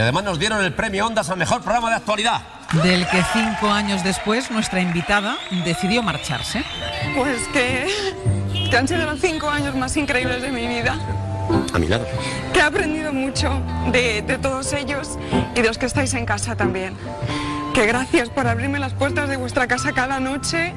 Y además nos dieron el premio Ondas a Mejor Programa de Actualidad. Del que cinco años después nuestra invitada decidió marcharse. Pues que, que han sido los cinco años más increíbles de mi vida. A mi lado. Que he aprendido mucho de, de todos ellos y de los que estáis en casa también. Que gracias por abrirme las puertas de vuestra casa cada noche,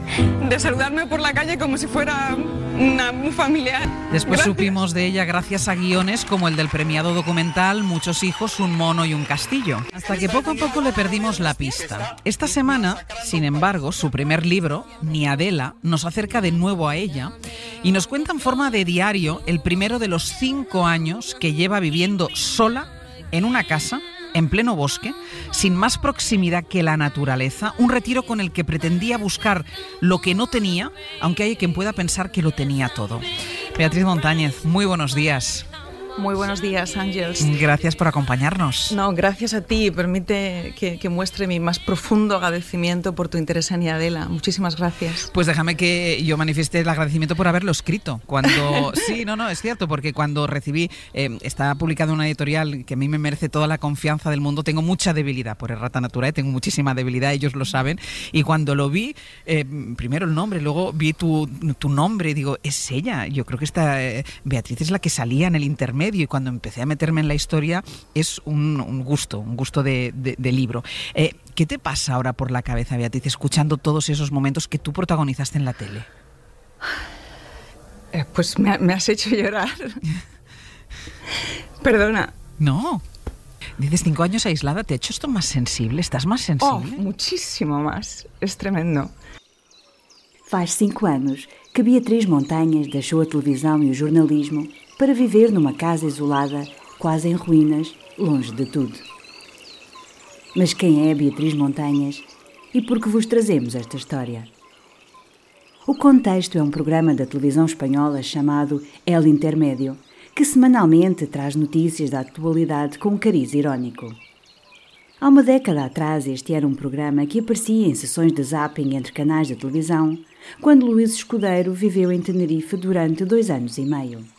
de saludarme por la calle como si fuera una, un familiar. Después Gracias. supimos de ella gracias a guiones como el del premiado documental Muchos hijos, un mono y un castillo. Hasta que poco a poco le perdimos la pista. Esta semana, sin embargo, su primer libro, Ni Adela, nos acerca de nuevo a ella y nos cuenta en forma de diario el primero de los cinco años que lleva viviendo sola en una casa en pleno bosque, sin más proximidad que la naturaleza, un retiro con el que pretendía buscar lo que no tenía, aunque hay quien pueda pensar que lo tenía todo. Beatriz Montañez, muy buenos días. Muy buenos días, Ángels. Gracias por acompañarnos. No, gracias a ti. Permite que, que, muestre mi más profundo agradecimiento por tu interés en Adela. Muchísimas gracias. Pues déjame que yo manifieste el agradecimiento por haberlo escrito. Cuando sí, no, no, es cierto, porque cuando recibí, eh, está publicado una editorial que a mí me merece toda la confianza del mundo. Tengo mucha debilidad por Errata Naturae, tengo muchísima debilidad, ellos lo saben. Y cuando lo vi, eh, primero el nombre, luego vi tu, tu, nombre y digo, es ella. Yo creo que esta eh, Beatriz es la que salía en el intermedio y cuando empecé a meterme en la historia es un, un gusto, un gusto de, de, de libro. Eh, ¿Qué te pasa ahora por la cabeza, Beatriz, escuchando todos esos momentos que tú protagonizaste en la tele? Eh, pues me, me, has hecho llorar. Perdona. No. Dices cinco años aislada, ¿te ha hecho esto más sensible? ¿Estás más sensible? Oh, muchísimo más. Es tremendo. Faz cinco anos que Beatriz Montanhas deixou a televisão e o jornalismo para viver numa casa isolada, quase em ruínas, longe de tudo. Mas quem é Beatriz Montanhas e por que vos trazemos esta história? O Contexto é um programa da televisão espanhola chamado El Intermédio, que semanalmente traz notícias da atualidade com um cariz irónico. Há uma década atrás, este era um programa que aparecia em sessões de zapping entre canais de televisão, quando Luís Escudeiro viveu em Tenerife durante dois anos e meio.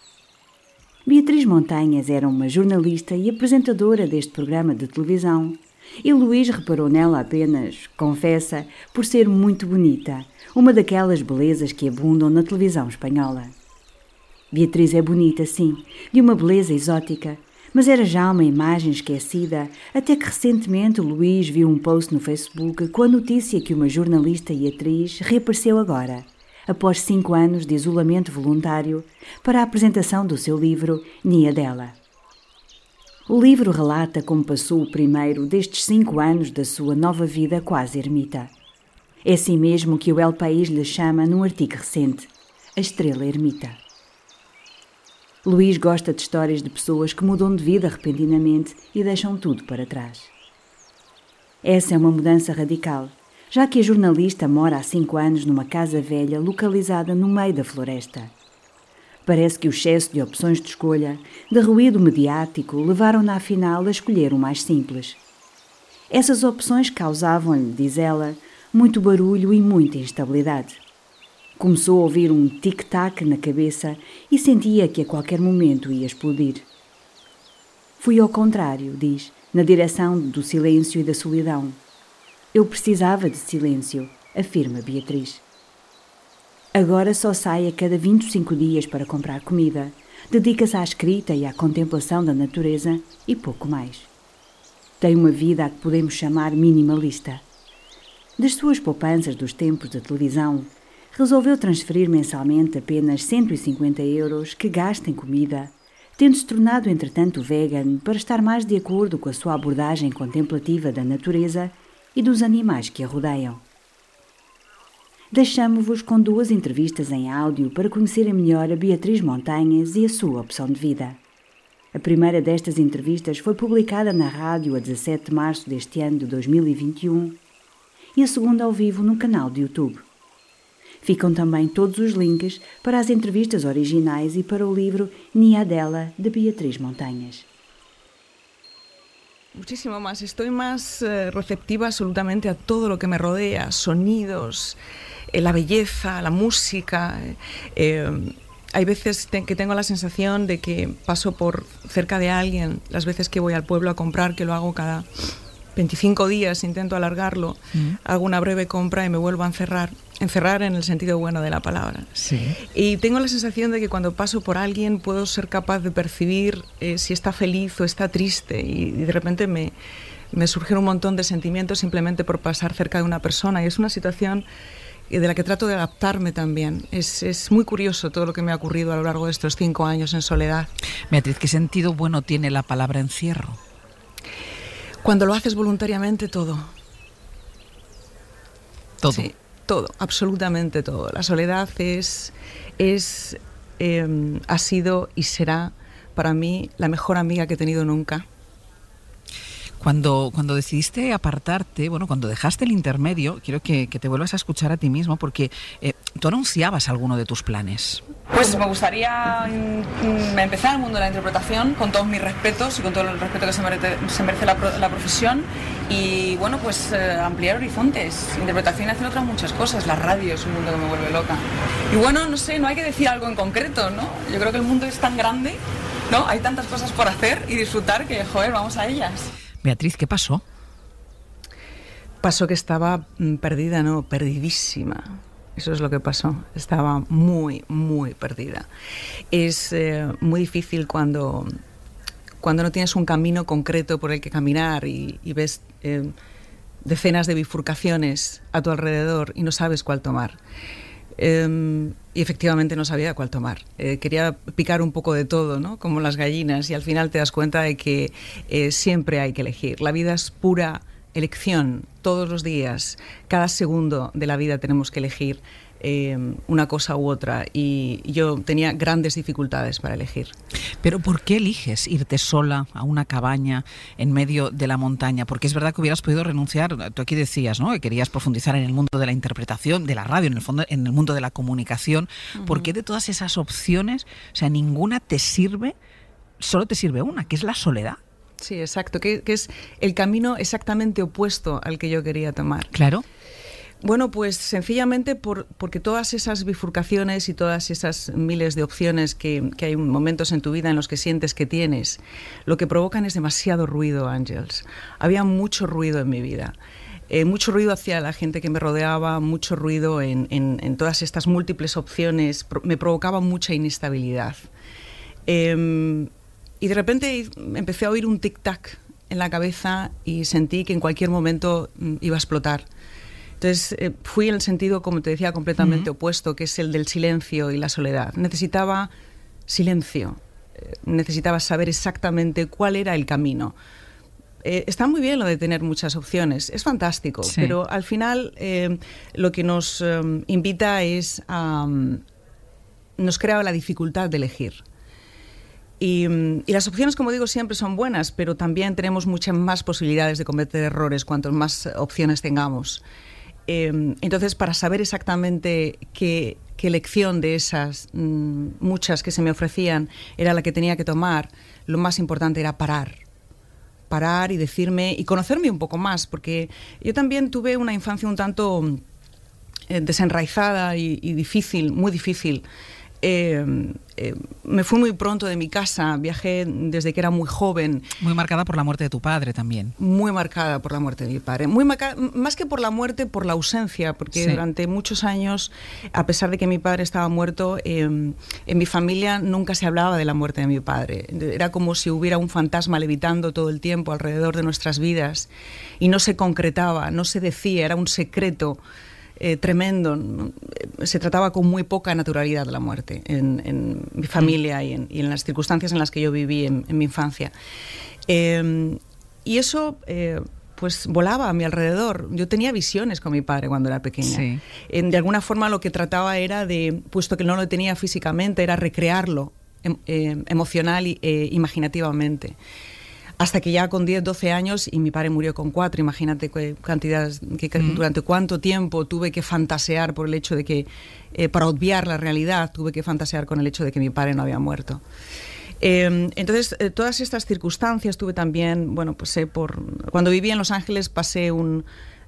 Beatriz Montanhas era uma jornalista e apresentadora deste programa de televisão, e Luís reparou nela apenas, confessa, por ser muito bonita, uma daquelas belezas que abundam na televisão espanhola. Beatriz é bonita, sim, de uma beleza exótica, mas era já uma imagem esquecida, até que recentemente Luís viu um post no Facebook com a notícia que uma jornalista e atriz reapareceu agora, após cinco anos de isolamento voluntário, para a apresentação do seu livro Nia Dela. O livro relata como passou o primeiro destes cinco anos da sua nova vida quase ermita. É assim mesmo que o El País lhe chama num artigo recente, a Estrela Ermita. Luís gosta de histórias de pessoas que mudam de vida repentinamente e deixam tudo para trás. Essa é uma mudança radical, já que a jornalista mora há cinco anos numa casa velha localizada no meio da floresta. Parece que o excesso de opções de escolha, de ruído mediático, levaram-na afinal a escolher o mais simples. Essas opções causavam-lhe, diz ela, muito barulho e muita instabilidade. Começou a ouvir um tic-tac na cabeça e sentia que a qualquer momento ia explodir. Fui ao contrário, diz, na direção do silêncio e da solidão. Eu precisava de silêncio, afirma Beatriz. Agora só sai a cada 25 dias para comprar comida, dedica-se à escrita e à contemplação da natureza e pouco mais. Tem uma vida a que podemos chamar minimalista. Das suas poupanças dos tempos da televisão, resolveu transferir mensalmente apenas 150 euros que gasta em comida, tendo-se tornado entretanto vegan para estar mais de acordo com a sua abordagem contemplativa da natureza e dos animais que a rodeiam. Deixamo-vos com duas entrevistas em áudio para conhecerem melhor a Beatriz Montanhas e a sua opção de vida. A primeira destas entrevistas foi publicada na rádio a 17 de março deste ano de 2021 e a segunda ao vivo no canal de YouTube. Ficam também todos os links para as entrevistas originais e para o livro Niadela de Beatriz Montañas. Muchísimo más. Estoy más eh, receptiva absolutamente a todo lo que me rodea, sonidos, eh, la belleza, la música, eh, hay veces que tengo la sensación de que paso por cerca de alguien, las veces que voy al pueblo a comprar, que lo hago cada 25 días, intento alargarlo, mm. hago una breve compra y me vuelvo a encerrar, encerrar en el sentido bueno de la palabra. Sí. Y tengo la sensación de que cuando paso por alguien puedo ser capaz de percibir eh, si está feliz o está triste y, de repente me, me surgen un montón de sentimientos simplemente por pasar cerca de una persona y es una situación de la que trato de adaptarme también. Es, es, muy curioso todo lo que me ha ocurrido a lo largo de estos cinco años en soledad. Beatriz, ¿qué sentido bueno tiene la palabra encierro? Cuando lo haces voluntariamente, todo. Todo. Sí, todo, absolutamente todo. La soledad es, es em, ha sido y será para mí la mejor amiga que he tenido nunca. Cuando, cuando decidiste apartarte, bueno, cuando dejaste el intermedio, quiero que, te vuelvas a escuchar a ti mismo porque eh, tú anunciabas alguno de tus planes. Pues me gustaría mm, empezar el mundo de la interpretación con todos mis respetos y con todo el respeto que se merece, se merece la, la, profesión y bueno, pues eh, ampliar horizontes. Interpretación y hacer otras muchas cosas. La radio es un mundo que me vuelve loca. Y bueno, no sé, no hay que decir algo en concreto, ¿no? Yo creo que el mundo es tan grande, ¿no? Hay tantas cosas por hacer y disfrutar que, joder, vamos a ellas. Beatriz, ¿qué pasó? Pasó que estaba mm, perdida, no, perdidísima. Eso es lo que pasó. Estaba muy, muy perdida. Es eh, muy difícil cuando, cuando no tienes un camino concreto por el que caminar y, ves eh, decenas de bifurcaciones a tu alrededor y no sabes cuál tomar. Em, y efectivamente no sabía cuál tomar. Eh, quería picar un poco de todo, ¿no? como las gallinas, y al final te das cuenta de que eh, siempre hay que elegir. La vida es pura elección, todos los días, cada segundo de la vida tenemos que elegir eh, una cosa u otra y yo tenía grandes dificultades para elegir. Pero ¿por qué eliges irte sola a una cabaña en medio de la montaña? Porque es verdad que hubieras podido renunciar, tú aquí decías, ¿no? Que querías profundizar en el mundo de la interpretación, de la radio, en el fondo, en el mundo de la comunicación. ¿Por qué de todas esas opciones, o sea, ninguna te sirve, solo te sirve una, que es la soledad? Sí, exacto, que, que es el camino exactamente opuesto al que yo quería tomar. Claro. Bueno, pues sencillamente porque todas esas bifurcaciones y todas esas miles de opciones que, hay momentos en tu vida en los que sientes que tienes, lo que provocan es demasiado ruido, Ángels. Había mucho ruido en mi vida. Eh, mucho ruido hacia la gente que me rodeaba, mucho ruido en, todas estas múltiples opciones, me provocaba mucha inestabilidad. Em, y de repente empecé a oír un tic-tac en la cabeza y sentí que en cualquier momento mm, iba a explotar entonces eh, fui en el sentido, como te decía, completamente opuesto, que es el del silencio y la soledad. Necesitaba silencio, eh, necesitaba saber exactamente cuál era el camino. Eh, está muy bien lo de tener muchas opciones, es fantástico, pero al final lo que nos invita es a... Mm, nos crea la dificultad de elegir. Y, y, las opciones, como digo, siempre son buenas, pero también tenemos muchas más posibilidades de cometer errores cuanto más opciones tengamos. Em, entonces, para saber exactamente qué, qué lección de esas mm, muchas que se me ofrecían era la que tenía que tomar, lo más importante era parar. Parar y decirme y conocerme un poco más, porque yo también tuve una infancia un tanto eh, desenraizada y, y difícil, muy difícil. Eh, eh, me fui muy pronto de mi casa, viajé desde que era muy joven. Muy marcada por la muerte de tu padre también. Muy marcada por la muerte de mi padre. Muy más que por la muerte, por la ausencia, porque durante muchos años, a pesar de que mi padre estaba muerto, em, en mi familia nunca se hablaba de la muerte de mi padre. Era como si hubiera un fantasma levitando todo el tiempo alrededor de nuestras vidas y no se concretaba, no se decía, era un secreto. Eh, tremendo. Se trataba con muy poca naturalidad de la muerte en, mi familia y en, las circunstancias en las que yo viví en, mi infancia. Em, y eso... Eh, pues volaba a mi alrededor. Yo tenía visiones con mi padre cuando era pequeña. de alguna forma lo que trataba era de, puesto que no lo tenía físicamente, era recrearlo em, emocional e imaginativamente hasta que ya con 10, 12 años y mi padre murió con 4, imagínate qué cantidades, que, durante cuánto tiempo tuve que fantasear por el hecho de que, eh, para obviar la realidad, tuve que fantasear con el hecho de que mi padre no había muerto. Em, entonces, eh, todas estas circunstancias tuve también, bueno, pues por, cuando viví en Los Ángeles pasé un,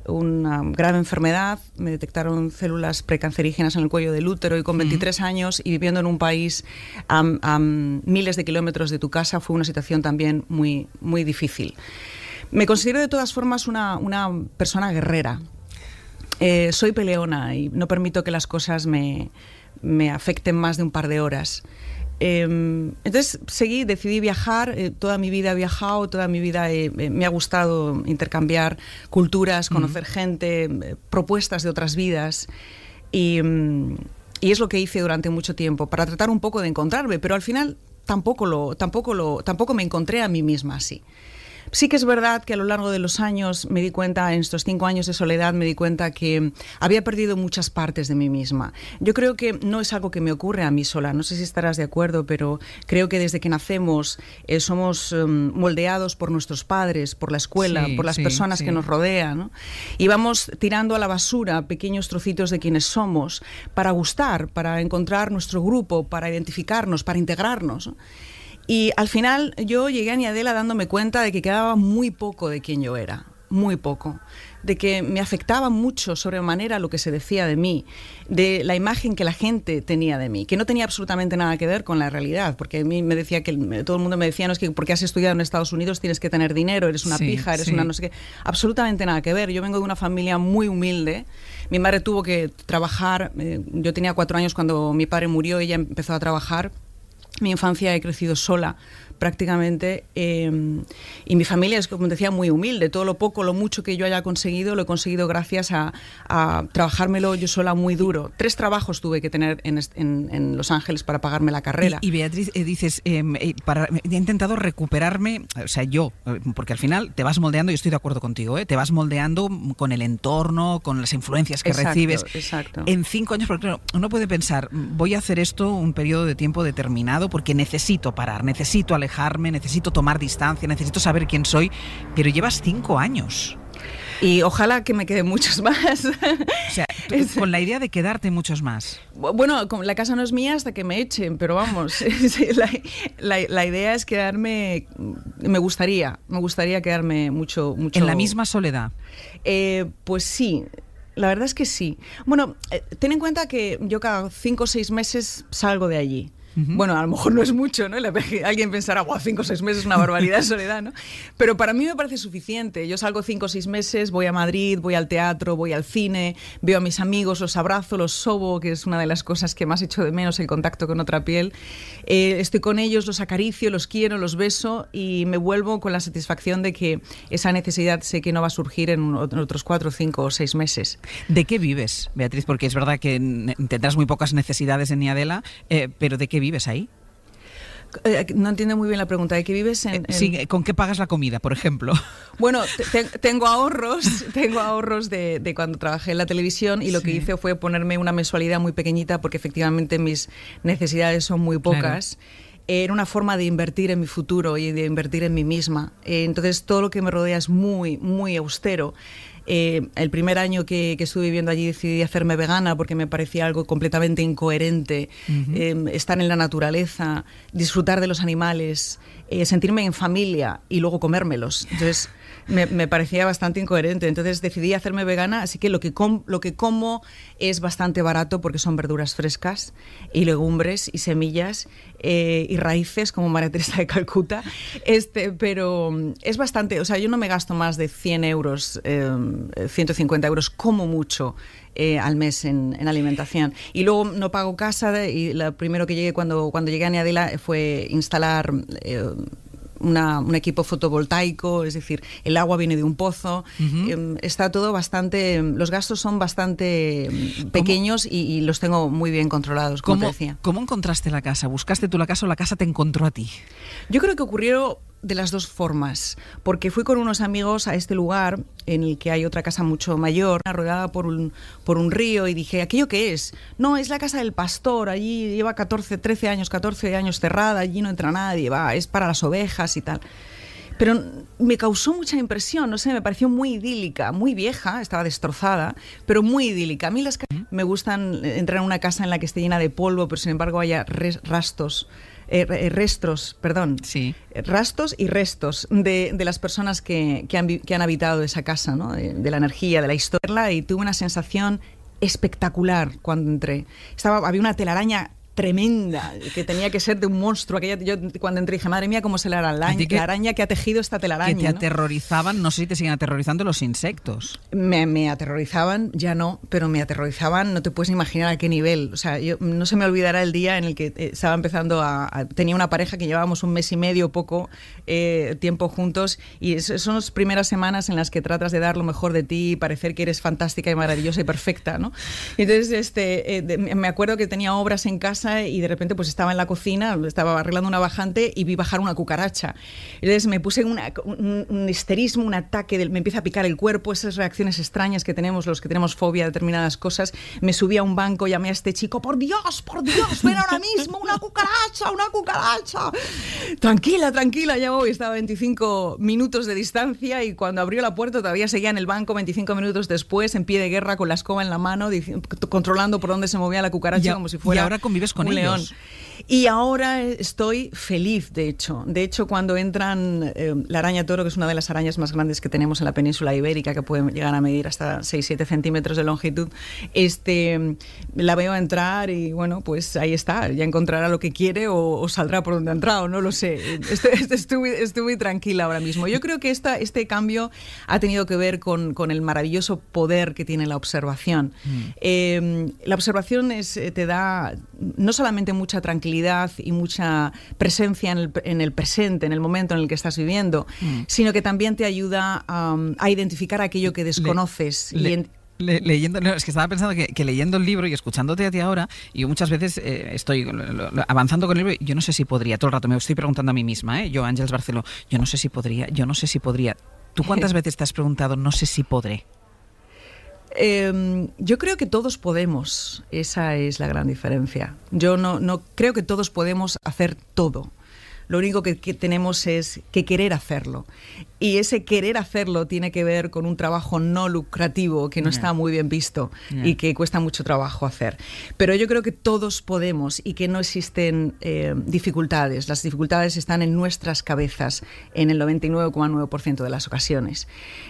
una grave enfermedad, me detectaron células precancerígenas en el cuello del útero y con 23 años y viviendo en un país a, miles de kilómetros de tu casa fue una situación también muy, muy difícil. Me considero de todas formas una, una persona guerrera. Eh, soy peleona y no permito que las cosas me, me afecten más de un par de horas. Em, entonces seguí, decidí viajar, eh, toda mi vida he viajado, toda mi vida me ha gustado intercambiar culturas, conocer gente, eh, propuestas de otras vidas y, mm, y, es lo que hice durante mucho tiempo para tratar un poco de encontrarme, pero al final tampoco, lo, tampoco, lo, tampoco me encontré a mí misma así. Sí que es verdad que a lo largo de los años me di cuenta, en estos cinco años de soledad, me di cuenta que había perdido muchas partes de mí misma. Yo creo que no es algo que me ocurre a mí sola, no sé si estarás de acuerdo, pero creo que desde que nacemos eh, somos em, moldeados por nuestros padres, por la escuela, por las personas que nos rodean, y vamos tirando a la basura pequeños trocitos de quienes somos para gustar, para encontrar nuestro grupo, para identificarnos, para integrarnos. Y al final yo llegué a Niadela dándome cuenta de que quedaba muy poco de quien yo era, muy poco, de que me afectaba mucho sobremanera lo que se decía de mí, de la imagen que la gente tenía de mí, que no tenía absolutamente nada que ver con la realidad, porque a mí me decía que todo el mundo me decía, no es que porque has estudiado en Estados Unidos tienes que tener dinero, eres una pija, eres una no sé qué, absolutamente nada que ver. Yo vengo de una familia muy humilde. Mi madre tuvo que trabajar, eh, yo tenía cuatro años cuando mi padre murió, ella empezó a trabajar mi infancia he crecido sola prácticamente. Em, y mi familia es, como decía, muy humilde. Todo lo poco, lo mucho que yo haya conseguido, lo he conseguido gracias a, trabajármelo yo sola muy duro. Tres trabajos tuve que tener en, Los Ángeles para pagarme la carrera. Y, Beatriz, eh, dices, em, eh, para, he intentado recuperarme, o sea, yo, eh, porque al final te vas moldeando, y estoy de acuerdo contigo, te vas moldeando con el entorno, con las influencias que recibes. Exacto. En cinco años, porque uno puede pensar, voy a hacer esto un periodo de tiempo determinado porque necesito parar, necesito alejar necesito tomar distancia, necesito saber quién soy, pero llevas cinco años. Y ojalá que me queden muchos más. O sea, con la idea de quedarte muchos más. Bueno, la casa no es mía hasta que me echen, pero vamos, la, idea es quedarme, me gustaría, me gustaría quedarme mucho, mucho... ¿En la misma soledad? Eh, pues sí, la verdad es que sí. Bueno, eh, ten en cuenta que yo cada cinco o seis meses salgo de allí. Bueno, a lo mejor no es mucho, ¿no? Alguien pensará, guau, cinco o seis meses es una barbaridad de soledad, ¿no? Pero para mí me parece suficiente. Yo salgo cinco o seis meses, voy a Madrid, voy al teatro, voy al cine, veo a mis amigos, los abrazo, los sobo, que es una de las cosas que más echo de menos, el contacto con otra piel. Eh, estoy con ellos, los acaricio, los quiero, los beso y me vuelvo con la satisfacción de que esa necesidad sé que no va a surgir en, otros cuatro, cinco o seis meses. ¿De qué vives, Beatriz? Porque es verdad que tendrás muy pocas necesidades en Niadela, eh, pero ¿de qué vives ahí? Eh, no entiendo muy bien la pregunta. ¿De qué vives en, ¿con qué pagas la comida, por ejemplo? Bueno, tengo ahorros, tengo ahorros de, cuando trabajé en la televisión y lo que hice fue ponerme una mensualidad muy pequeñita porque efectivamente mis necesidades son muy pocas. Era una forma de invertir en mi futuro y de invertir en mí misma. Eh, entonces todo lo que me rodea es muy, muy austero. Eh, el primer año que, estuve viviendo allí decidí hacerme vegana porque me parecía algo completamente incoherente. Em, estar en la naturaleza, disfrutar de los animales, eh, sentirme en familia y luego comérmelos. Entonces me, parecía bastante incoherente. Entonces decidí hacerme vegana, así que lo que, lo que como es bastante barato porque son verduras frescas y legumbres y semillas eh, y raíces como María Teresa de Calcuta. Este, pero es bastante, o sea, yo no me gasto más de 100 euros, 150 em, euros como mucho eh, al mes en, alimentación. Y luego no pago casa y lo primero que llegué cuando, cuando llegué a Niadela fue instalar... Eh, un equipo fotovoltaico, es decir, el agua viene de un pozo, em, está todo bastante, los gastos son bastante em, pequeños y, los tengo muy bien controlados, como ¿Cómo, decía. ¿Cómo encontraste la casa? ¿Buscaste tú la casa o la casa te encontró a ti? Yo creo que ocurrió de las dos formas, porque fui con unos amigos a este lugar en el que hay otra casa mucho mayor, rodeada por un, por un río, y dije, ¿aquello qué es? No, es la casa del pastor, allí lleva 14, 13 años, 14 años cerrada, allí no entra nadie, va, es para las ovejas y tal. Pero me causó mucha impresión, no sé, me pareció muy idílica, muy vieja, estaba destrozada, pero muy idílica. A mí las me gustan entrar en una casa en la que esté llena de polvo, pero sin embargo haya rastos eh, eh, restos, perdón, sí. rastos y restos de, de las personas que, que, han, que, han, habitado esa casa, ¿no? de, de la energía, de la historia, y tuve una sensación espectacular cuando entré. Estaba, había una telaraña tremenda, que tenía que ser de un monstruo. Aquella, yo cuando entré dije, madre mía, cómo se la araña, que, la araña que ha tejido esta telaraña. Que te ¿no? aterrorizaban, no sé si te siguen aterrorizando los insectos. Me, me, aterrorizaban, ya no, pero me aterrorizaban, no te puedes imaginar a qué nivel. O sea, yo, no se me olvidará el día en el que eh, estaba empezando a, a, Tenía una pareja que llevábamos un mes y medio, poco eh, tiempo juntos, y son las primeras semanas en las que tratas de dar lo mejor de ti y parecer que eres fantástica y maravillosa y perfecta, ¿no? Entonces, este, eh, me acuerdo que tenía obras en casa y de repente pues estaba en la cocina, estaba arreglando una bajante y vi bajar una cucaracha. Entonces me puse una, un, un, histerismo, un ataque, me empieza a picar el cuerpo, esas reacciones extrañas que tenemos los que tenemos fobia a determinadas cosas. Me subí a un banco, llamé a este chico, por Dios, por Dios, ven ahora mismo, una cucaracha, una cucaracha. Tranquila, tranquila, ya voy. Estaba a 25 minutos de distancia y cuando abrió la puerta todavía seguía en el banco 25 minutos después, en pie de guerra, con la escoba en la mano, controlando por dónde se movía la cucaracha y, como si fuera... Y ahora convives con un ellos. león. Y ahora estoy feliz, de hecho. De hecho, cuando entran eh, la araña toro, que es una de las arañas más grandes que tenemos en la península ibérica, que puede llegar a medir hasta 6-7 centímetros de longitud, este, la veo entrar y bueno, pues ahí está. Ya encontrará lo que quiere o, o saldrá por donde ha entrado, no lo sé. Estoy, estoy, estoy, muy tranquila ahora mismo. Yo creo que esta, este cambio ha tenido que ver con, con el maravilloso poder que tiene la observación. Mm. Eh, la observación es, te da no solamente mucha tranquilidad y mucha presencia en el, en el, presente, en el momento en el que estás viviendo, mm. sino que también te ayuda um, a identificar aquello que desconoces. Le, y en, le, leyendo, no, es que estaba pensando que, que, leyendo el libro y escuchándote a ti ahora, yo muchas veces eh, estoy lo, lo, avanzando con el libro, y yo no sé si podría, todo el rato me estoy preguntando a mí misma, ¿eh? yo, Ángeles Barceló, yo no sé si podría, yo no sé si podría. ¿Tú cuántas veces te has preguntado, no sé si podré? Eh, yo creo que todos podemos, esa es la gran diferencia. Yo no, no creo que todos podemos hacer todo. Lo único que, que, tenemos es que querer hacerlo. Y ese querer hacerlo tiene que ver con un trabajo no lucrativo que no yeah. está muy bien visto yeah. y que cuesta mucho trabajo hacer. Pero yo creo que todos podemos y que no existen eh, dificultades. Las dificultades están en nuestras cabezas en el 99,9% de las ocasiones.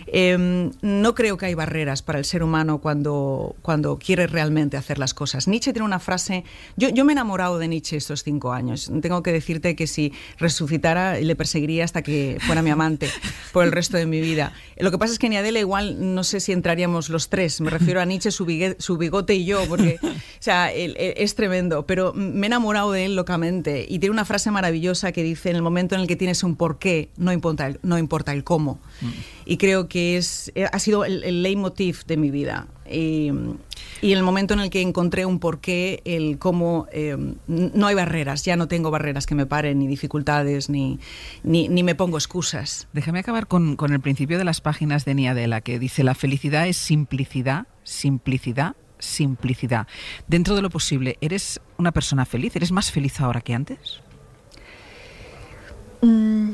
Eh, no creo que hay barreras para el ser humano cuando, cuando quiere realmente hacer las cosas. Nietzsche tiene una frase, yo, yo me he enamorado de Nietzsche estos cinco años. Tengo que decirte que si resucitara le perseguiría hasta que fuera mi amante por el resto de mi vida. Lo que pasa es que ni Adela igual no sé si entraríamos los tres. Me refiero a Nietzsche, su, bigote, su bigote y yo, porque o sea, él, él, es tremendo. Pero me he enamorado de él locamente y tiene una frase maravillosa que dice: en el momento en el que tienes un porqué, no importa el, no importa el cómo. Mm. Y creo que es ha sido el, el leitmotiv de mi vida. Y, y el momento en el que encontré un porqué, el cómo eh, no hay barreras, ya no tengo barreras que me paren, ni dificultades, ni, ni, ni me pongo excusas. Déjame acabar con, con, el principio de las páginas de Niadela, que dice, la felicidad es simplicidad, simplicidad, simplicidad. Dentro de lo posible, ¿eres una persona feliz? ¿Eres más feliz ahora que antes? Mm.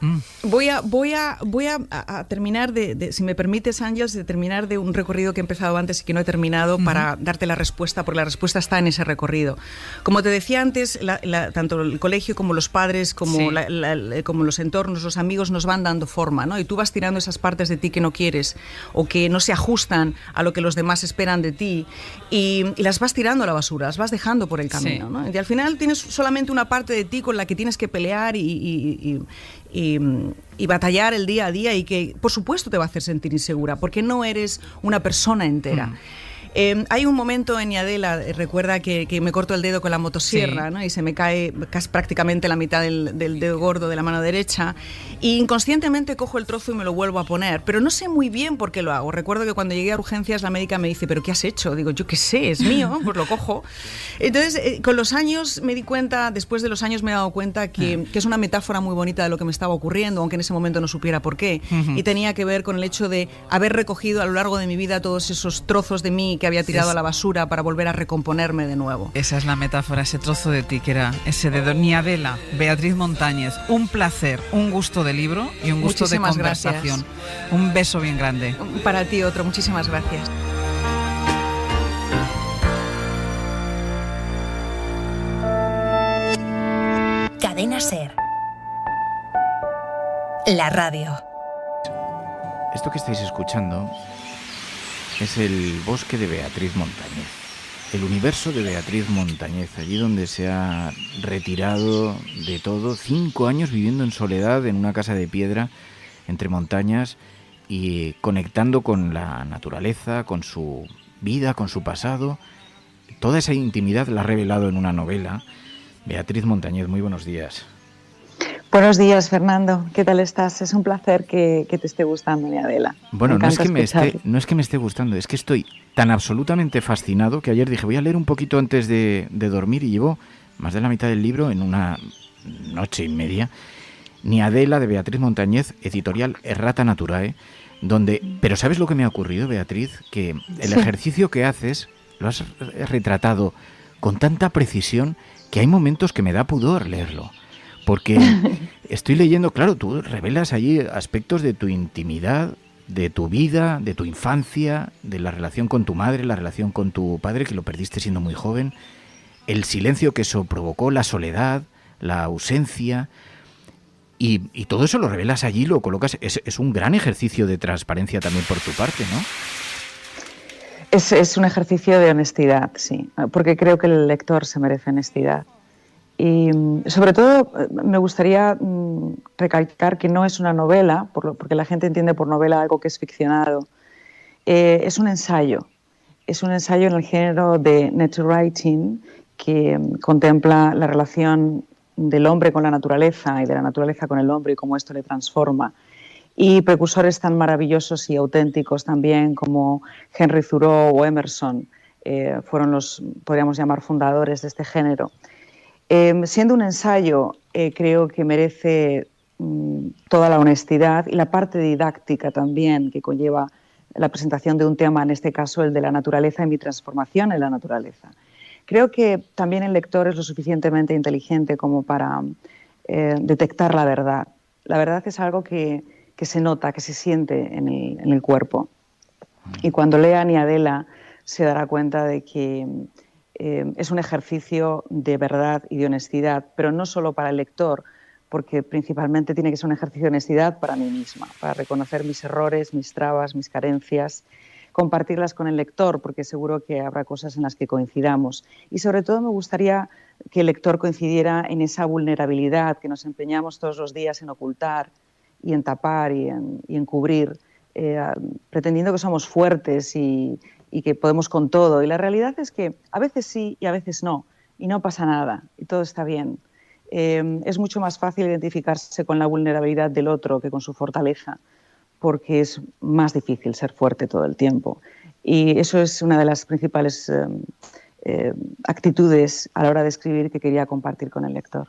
Mm. Voy a, voy a, voy a, a terminar de, de, si me permites, Ángeles, de terminar de un recorrido que he empezado antes y que no he terminado uh -huh. para darte la respuesta, porque la respuesta está en ese recorrido. Como te decía antes, la, la, tanto el colegio como los padres, como, sí. la, como los entornos, los amigos nos van dando forma, ¿no? Y tú vas tirando esas partes de ti que no quieres o que no se ajustan a lo que los demás esperan de ti y, y las vas tirando a la basura, las vas dejando por el camino, sí. ¿no? Y al final tienes solamente una parte de ti con la que tienes que pelear y, y, y, y, batallar el día a día y que por supuesto te va a hacer sentir insegura porque no eres una persona entera. Mm. Eh, hay un momento en Yadela, eh, recuerda que, que, me corto el dedo con la motosierra sí. ¿no? y se me cae casi prácticamente la mitad del, del, dedo gordo de la mano derecha y inconscientemente cojo el trozo y me lo vuelvo a poner, pero no sé muy bien por qué lo hago. Recuerdo que cuando llegué a urgencias la médica me dice, pero ¿qué has hecho? Digo, yo qué sé, es mío, pues lo cojo. Entonces, eh, con los años me di cuenta, después de los años me he dado cuenta que, que, es una metáfora muy bonita de lo que me estaba ocurriendo, aunque en ese momento no supiera por qué. Uh -huh. Y tenía que ver con el hecho de haber recogido a lo largo de mi vida todos esos trozos de mí que había tirado a la basura para volver a recomponerme de nuevo. Esa es la metáfora, ese trozo de ti que era ese de Doña Adela, Beatriz Montañez. Un placer, un gusto de libro y un gusto de conversación. Un beso bien grande. Para ti otro, muchísimas gracias. Cadena Ser. La radio. Esto que estáis escuchando es el bosque de Beatriz Montañez, el universo de Beatriz Montañez, allí donde se ha retirado de todo, cinco años viviendo en soledad en una casa de piedra entre montañas y conectando con la naturaleza, con su vida, con su pasado. Toda esa intimidad la ha revelado en una novela. Beatriz Montañez, muy buenos días. Buenos días, Fernando. ¿Qué tal estás? Es un placer que, te esté gustando, mi Adela. Bueno, no es, que me esté, no es que me esté gustando, es que estoy tan absolutamente fascinado que ayer dije, voy a leer un poquito antes de, dormir y llevo más de la mitad del libro en una noche y media. Ni Adela de Beatriz Montañez, editorial Errata Naturae, donde... Pero ¿sabes lo que me ha ocurrido, Beatriz? Que el ejercicio que haces lo has retratado con tanta precisión que hay momentos que me da pudor leerlo porque estoy leyendo, claro, tú revelas allí aspectos de tu intimidad, de tu vida, de tu infancia, de la relación con tu madre, la relación con tu padre, que lo perdiste siendo muy joven, el silencio que eso provocó, la soledad, la ausencia. Y, todo eso lo revelas allí, lo colocas. Es, es, un gran ejercicio de transparencia también por tu parte, ¿no? Es, es un ejercicio de honestidad, sí, porque creo que el lector se merece honestidad. Y sobre todo me gustaría mm, recalcar que no es una novela, porque la gente entiende por novela algo que es ficcionado. Eh, es un ensayo, es un ensayo en el género de nature writing que mm, contempla la relación del hombre con la naturaleza y de la naturaleza con el hombre y cómo esto le transforma. Y precursores tan maravillosos y auténticos también como Henry Thoreau o Emerson eh, fueron los, podríamos llamar, fundadores de este género. Em, siendo un ensayo, eh, creo que merece mm, toda la honestidad y la parte didáctica también que conlleva la presentación de un tema, en este caso el de la naturaleza y mi transformación en la naturaleza. Creo que también el lector es lo suficientemente inteligente como para eh, detectar la verdad. La verdad es algo que, se nota, que se siente en el, en el cuerpo. Y cuando lea ni Adela se dará cuenta de que eh, es un ejercicio de verdad y de honestidad, pero no solo para el lector, porque principalmente tiene que ser un ejercicio de honestidad para mí misma, para reconocer mis errores, mis trabas, mis carencias, compartirlas con el lector, porque seguro que habrá cosas en las que coincidamos. Y sobre todo me gustaría que el lector coincidiera en esa vulnerabilidad que nos empeñamos todos los días en ocultar y en tapar y en, cubrir, eh, pretendiendo que somos fuertes y, y que podemos con todo. Y la realidad es que a veces sí y a veces no, y no pasa nada, y todo está bien. Eh, es mucho más fácil identificarse con la vulnerabilidad del otro que con su fortaleza, porque es más difícil ser fuerte todo el tiempo. Y eso es una de las principales eh, eh, actitudes a la hora de escribir que quería compartir con el lector.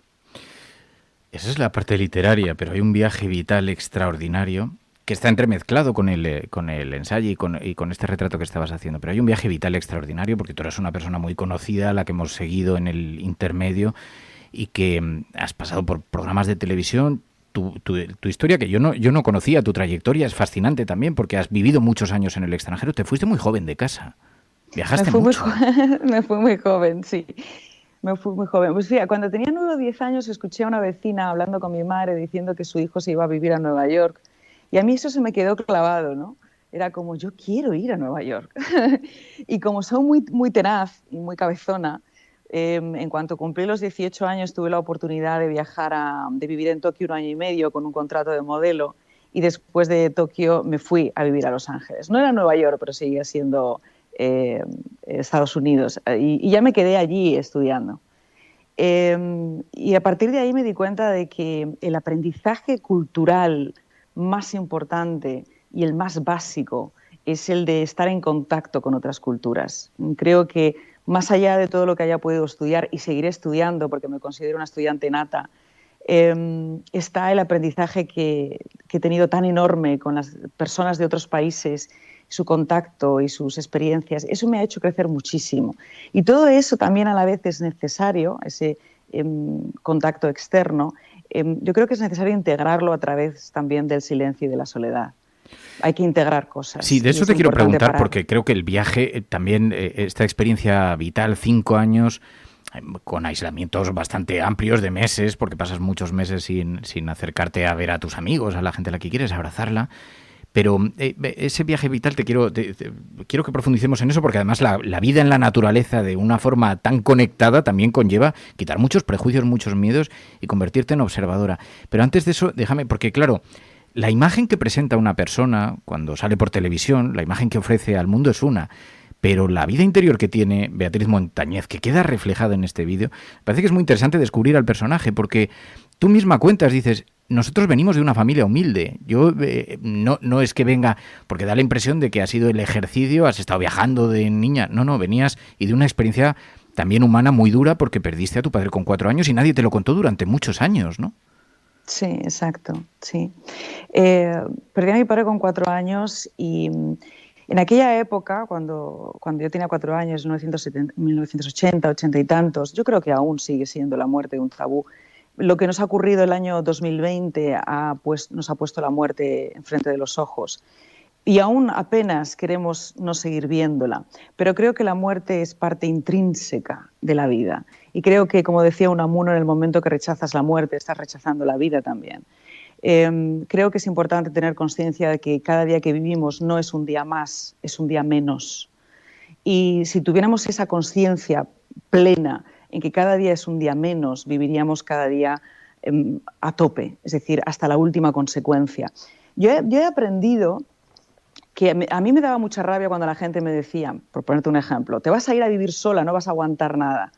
Esa es la parte literaria, pero hay un viaje vital extraordinario que está entremezclado con el, eh, con el ensayo y con, y con este retrato que estabas haciendo. Pero hay un viaje vital extraordinario porque tú eres una persona muy conocida, la que hemos seguido en el intermedio y que mm, has pasado por programas de televisión. Tu, tu, historia, que yo no, yo no conocía, tu trayectoria es fascinante también porque has vivido muchos años en el extranjero. Te fuiste muy joven de casa. Viajaste me mucho. me fui muy joven, sí. Me fui muy joven. Pues fíjate, cuando tenía 9 o 10 años escuché a una vecina hablando con mi madre diciendo que su hijo se iba a vivir a Nueva York y a mí eso se me quedó clavado, ¿no? Era como, yo quiero ir a Nueva York. y como soy muy, muy tenaz y muy cabezona, em, en cuanto cumplí los 18 años tuve la oportunidad de viajar, a, de vivir en Tokio un año y medio con un contrato de modelo y después de Tokio me fui a vivir a Los Ángeles. No era Nueva York, pero seguía siendo eh, Estados Unidos y, ya me quedé allí estudiando. Em, y a partir de ahí me di cuenta de que el aprendizaje cultural más importante y el más básico es el de estar en contacto con otras culturas. Creo que más allá de todo lo que haya podido estudiar y seguiré estudiando, porque me considero una estudiante nata, em, está el aprendizaje que, he tenido tan enorme con las personas de otros países, su contacto y sus experiencias. Eso me ha hecho crecer muchísimo. Y todo eso también a la vez es necesario, ese em, contacto externo, Em, yo creo que es necesario integrarlo a través también del silencio y de la soledad. Hay que integrar cosas. Sí, de eso te quiero preguntar porque creo que el viaje, eh, también eh, esta experiencia vital, cinco años, con aislamientos bastante amplios de meses, porque pasas muchos meses sin, sin acercarte a ver a tus amigos, a la gente a la que quieres, abrazarla. Pero eh, ese viaje vital te quiero, quiero que profundicemos en eso porque además la, vida en la naturaleza de una forma tan conectada también conlleva quitar muchos prejuicios, muchos miedos y convertirte en observadora. Pero antes de eso, déjame, porque claro, la imagen que presenta una persona cuando sale por televisión, la imagen que ofrece al mundo es una. Pero la vida interior que tiene Beatriz Montañez, que queda reflejada en este vídeo, parece que es muy interesante descubrir al personaje, porque tú misma cuentas, dices, nosotros venimos de una familia humilde. Yo eh, no, no es que venga, porque da la impresión de que ha sido el ejercicio, has estado viajando de niña. No, no, venías y de una experiencia también humana muy dura porque perdiste a tu padre con cuatro años y nadie te lo contó durante muchos años, ¿no? Sí, exacto, sí. Eh, perdí a mi padre con cuatro años y mm, en aquella época, cuando, cuando yo tenía cuatro años, 1980, 80 y tantos, yo creo que aún sigue siendo la muerte un tabú lo que nos ha ocurrido el año 2020 pues, nos ha puesto la muerte enfrente de los ojos. Y aún apenas queremos no seguir viéndola. Pero creo que la muerte es parte intrínseca de la vida. Y creo que, como decía Unamuno, en el momento que rechazas la muerte, estás rechazando la vida también. Em, creo que es importante tener conciencia de que cada día que vivimos no es un día más, es un día menos. Y si tuviéramos esa conciencia plena en que cada día es un día menos, viviríamos cada día em, a tope, es decir, hasta la última consecuencia. Yo he, aprendido que a mí me daba mucha rabia cuando la gente me decía, por ponerte un ejemplo, te vas a ir a vivir sola, no vas a aguantar nada.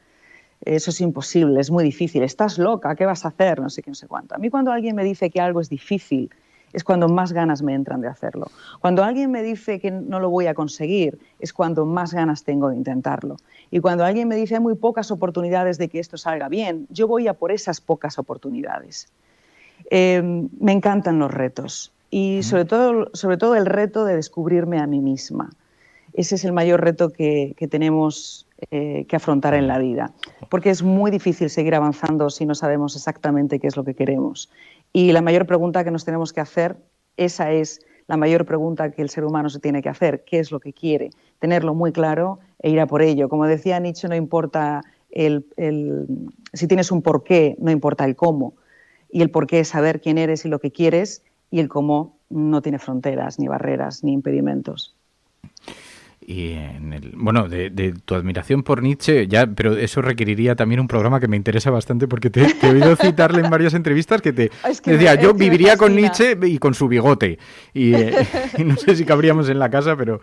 Eso es imposible, es muy difícil, estás loca, ¿qué vas a hacer? No sé qué, no sé. A mí cuando alguien me dice que algo es difícil, es cuando más ganas me entran de hacerlo. Cuando alguien me dice que no lo voy a conseguir, es cuando más ganas tengo de intentarlo. Y cuando alguien me dice hay muy pocas oportunidades de que esto salga bien, yo voy a por esas pocas oportunidades. Em, me encantan los retos y sobre todo, sobre todo el reto de descubrirme a mí misma. Ese es el mayor reto que, tenemos eh, que afrontar en la vida, porque es muy difícil seguir avanzando si no sabemos exactamente qué es lo que queremos. Y la mayor pregunta que nos tenemos que hacer, esa es la mayor pregunta que el ser humano se tiene que hacer, ¿qué es lo que quiere? Tenerlo muy claro e ir a por ello. Como decía Nietzsche, no importa el, si tienes un porqué, no importa el cómo. Y el porqué es saber quién eres y lo que quieres, y el cómo no tiene fronteras, ni barreras, ni impedimentos. Y en el, bueno, de, tu admiración por Nietzsche, ya, pero eso requeriría también un programa que me interesa bastante porque te, he oído citarle en varias entrevistas que te decía, yo viviría con Nietzsche y con su bigote. Y, eh, y, no sé si cabríamos en la casa, pero,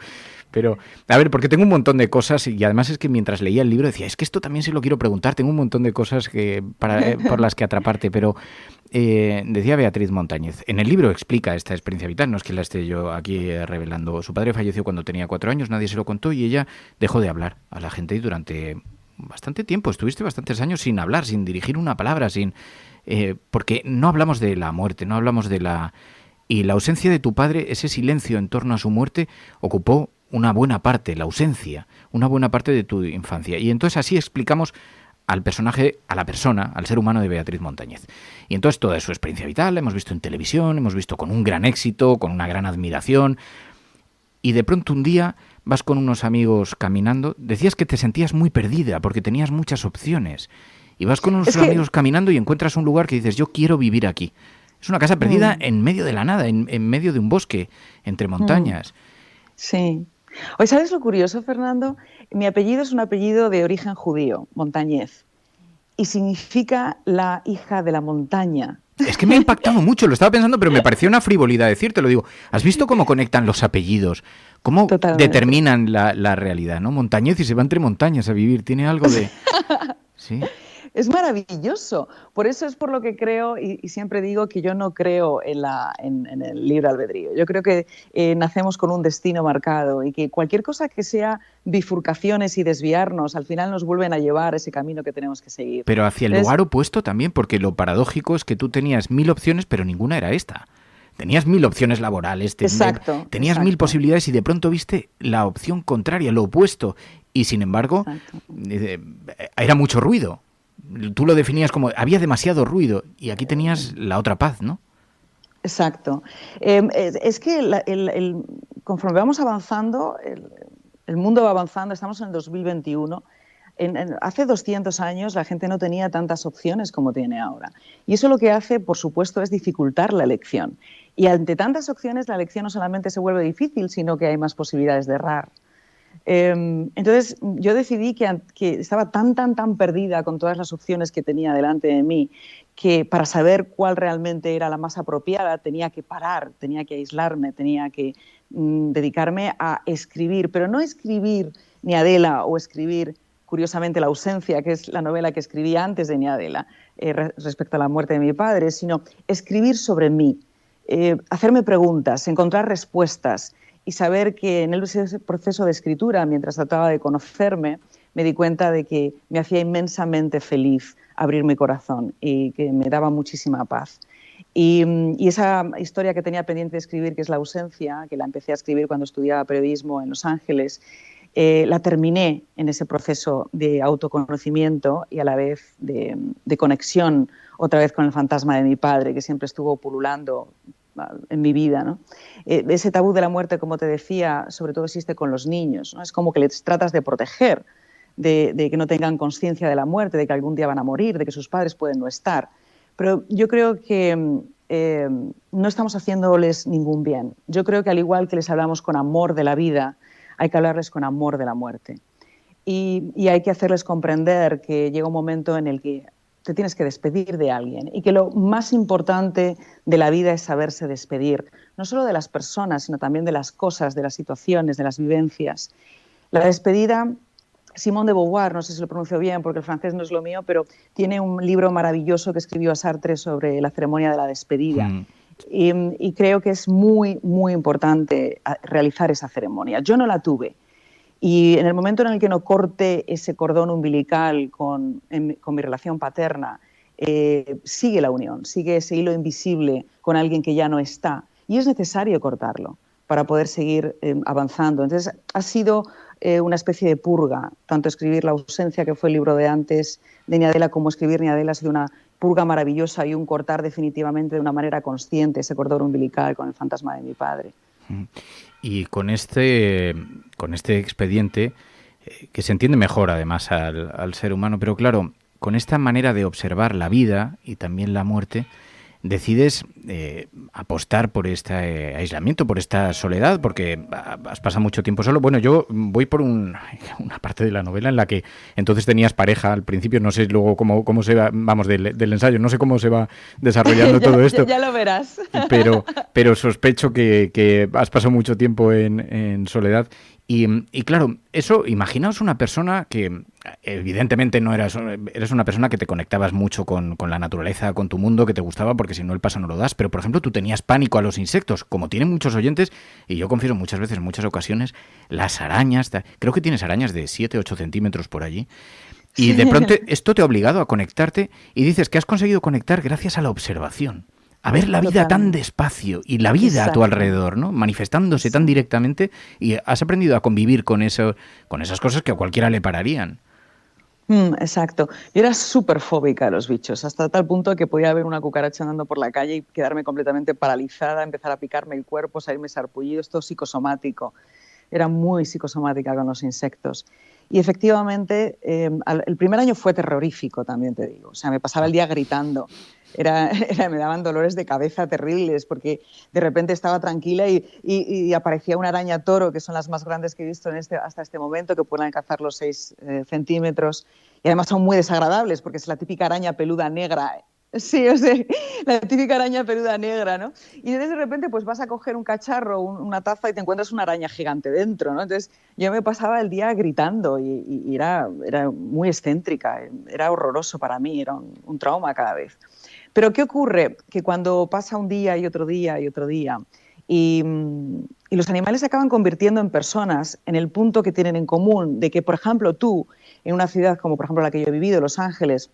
pero, a ver, porque tengo un montón de cosas y además es que mientras leía el libro decía, es que esto también se lo quiero preguntar, tengo un montón de cosas que, para, eh, por las que atraparte, pero eh, decía Beatriz Montañez, en el libro explica esta experiencia vital, no es que la esté yo aquí eh, revelando. Su padre falleció cuando tenía cuatro años, nadie se lo contó y ella dejó de hablar a la gente durante bastante tiempo, estuviste bastantes años sin hablar, sin dirigir una palabra, sin... porque no hablamos de la muerte, no hablamos de la... Y la ausencia de tu padre, ese silencio en torno a su muerte, ocupó una buena parte, la ausencia, una buena parte de tu infancia. Y entonces así explicamos al personaje, a la persona, al ser humano de Beatriz Montañez. Y entonces toda su experiencia vital la hemos visto en televisión, hemos visto con un gran éxito, con una gran admiración. Y de pronto un día vas con unos amigos caminando, decías que te sentías muy perdida porque tenías muchas opciones. Y vas con unos amigos caminando y encuentras un lugar que dices, yo quiero vivir aquí. Es una casa perdida mm. en medio de la nada, en, medio de un bosque, entre montañas. Sí. Hoy, ¿sabes lo curioso, Fernando? Mi apellido es un apellido de origen judío, Montañez, y significa la hija de la montaña. Es que me ha impactado mucho, lo estaba pensando, pero me pareció una frivolidad decirte, lo digo. ¿Has visto cómo conectan los apellidos? ¿Cómo determinan la, la, realidad? ¿no? Montañez y se va entre montañas a vivir, tiene algo de... Sí es maravilloso. Por eso es por lo que creo y, siempre digo que yo no creo en, la, en, el libre albedrío. Yo creo que eh, nacemos con un destino marcado y que cualquier cosa que sea bifurcaciones y desviarnos, al final nos vuelven a llevar ese camino que tenemos que seguir. Pero hacia el lugar opuesto también, porque lo paradójico es que tú tenías mil opciones, pero ninguna era esta. Tenías mil opciones laborales, tenías mil posibilidades y de pronto viste la opción contraria, lo opuesto. Y sin embargo, eh, era mucho ruido tú lo definías como había demasiado ruido y aquí tenías la otra paz, ¿no? Exacto. Em, es que conforme vamos avanzando, el, mundo va avanzando, estamos en el 2021, hace 200 años la gente no tenía tantas opciones como tiene ahora. Y eso lo que hace, por supuesto, es dificultar la elección. Y ante tantas opciones, la elección no solamente se vuelve difícil, sino que hay más posibilidades de errar. Em, entonces, yo decidí que, estaba tan, tan, tan perdida con todas las opciones que tenía delante de mí, que para saber cuál realmente era la más apropiada, tenía que parar, tenía que aislarme, tenía que mm, dedicarme a escribir, pero no escribir ni Adela o escribir curiosamente La ausencia, que es la novela que escribí antes de Niadela, eh, respecto a la muerte de mi padre, sino escribir sobre mí, eh, hacerme preguntas, encontrar respuestas y saber que en ese proceso de escritura, mientras trataba de conocerme, me di cuenta de que me hacía inmensamente feliz abrir mi corazón y que me daba muchísima paz. Y, esa historia que tenía pendiente de escribir, que es La ausencia, que la empecé a escribir cuando estudiaba periodismo en Los Ángeles, eh, la terminé en ese proceso de autoconocimiento y a la vez de, conexión otra vez con el fantasma de mi padre, que siempre estuvo pululando en mi vida. Eh, ese tabú de la muerte, como te decía, sobre todo existe con los niños. ¿no? Es como que les tratas de proteger, de, que no tengan conciencia de la muerte, de que algún día van a morir, de que sus padres pueden no estar. Pero yo creo que eh, no estamos haciéndoles ningún bien. Yo creo que al igual que les hablamos con amor de la vida, hay que hablarles con amor de la muerte. Y, hay que hacerles comprender que llega un momento en el que te tienes que despedir de alguien y que lo más importante de la vida es saberse despedir, no solo de las personas, sino también de las cosas, de las situaciones, de las vivencias. La despedida, Simón de Beauvoir, no sé si lo pronuncio bien porque el francés no es lo mío, pero tiene un libro maravilloso que escribió a Sartre sobre la ceremonia de la despedida. Mm. Y, creo que es muy, muy importante ah, realizar esa ceremonia. Yo no la tuve. Y en el momento en el que no corte ese cordón umbilical con, mi relación paterna, eh, sigue la unión, sigue ese hilo invisible con alguien que ya no está. Y es necesario cortarlo para poder seguir eh, avanzando. Entonces, ha sido eh, una especie de purga, tanto escribir La ausencia, que fue el libro de antes de Niadela, como escribir Niadela ha sido una purga maravillosa y un cortar definitivamente de una manera consciente ese cordón umbilical con el fantasma de mi padre. Y con este, con este expediente, eh, que se entiende mejor además al, al ser humano, pero claro, con esta manera de observar la vida y también la muerte, decides eh, apostar por este aislamiento, por esta soledad, porque has pasado mucho tiempo solo. Bueno, yo voy por una parte de la novela en la que entonces tenías pareja al principio, no sé luego cómo, cómo se va, vamos, del, ensayo, no sé cómo se va desarrollando todo esto. Ya, lo verás. Pero, pero sospecho que, has pasado mucho tiempo en, en soledad y, claro, eso, imaginaos una persona que evidentemente no eras, eres una persona que te conectabas mucho con, la naturaleza, con tu mundo, que te gustaba, porque si no el paso no lo das, pero por ejemplo tú tenías pánico a los insectos, como tienen muchos oyentes, y yo confieso muchas veces, en muchas ocasiones, las arañas, creo que tienes arañas de 7, 8 centímetros por allí, y de pronto esto te ha obligado a conectarte y dices que has conseguido conectar gracias a la observación a ver la vida tan despacio y la vida a tu alrededor, ¿no? Manifestándose tan directamente y has aprendido a convivir con eso, con esas cosas que a cualquiera le pararían. Mm, exacto. Yo era súper fóbica a los bichos, hasta tal punto que podía ver una cucaracha andando por la calle y quedarme completamente paralizada, empezar a picarme el cuerpo, salirme sarpullido, esto psicosomático. Era muy psicosomática con los insectos. Y efectivamente, em, el primer año fue terrorífico, también te digo. O sea, me pasaba el día gritando. Era, me daban dolores de cabeza terribles porque de repente estaba tranquila y, aparecía una araña toro, que son las más grandes que he visto este, hasta este momento, que pueden alcanzar los 6 eh, centímetros. Y además son muy desagradables porque es la típica araña peluda negra Sí, o sea, la típica araña peluda negra, ¿no? Y de repente pues vas a coger un cacharro, una taza y te encuentras una araña gigante dentro, ¿no? Entonces yo me pasaba el día gritando y, era, era, muy excéntrica, era horroroso para mí, era un, trauma cada vez. Pero ¿qué ocurre? Que cuando pasa un día y otro día y otro día y, y los animales se acaban convirtiendo en personas en el punto que tienen en común de que, por ejemplo, tú, en una ciudad como por ejemplo la que yo he vivido, Los Ángeles,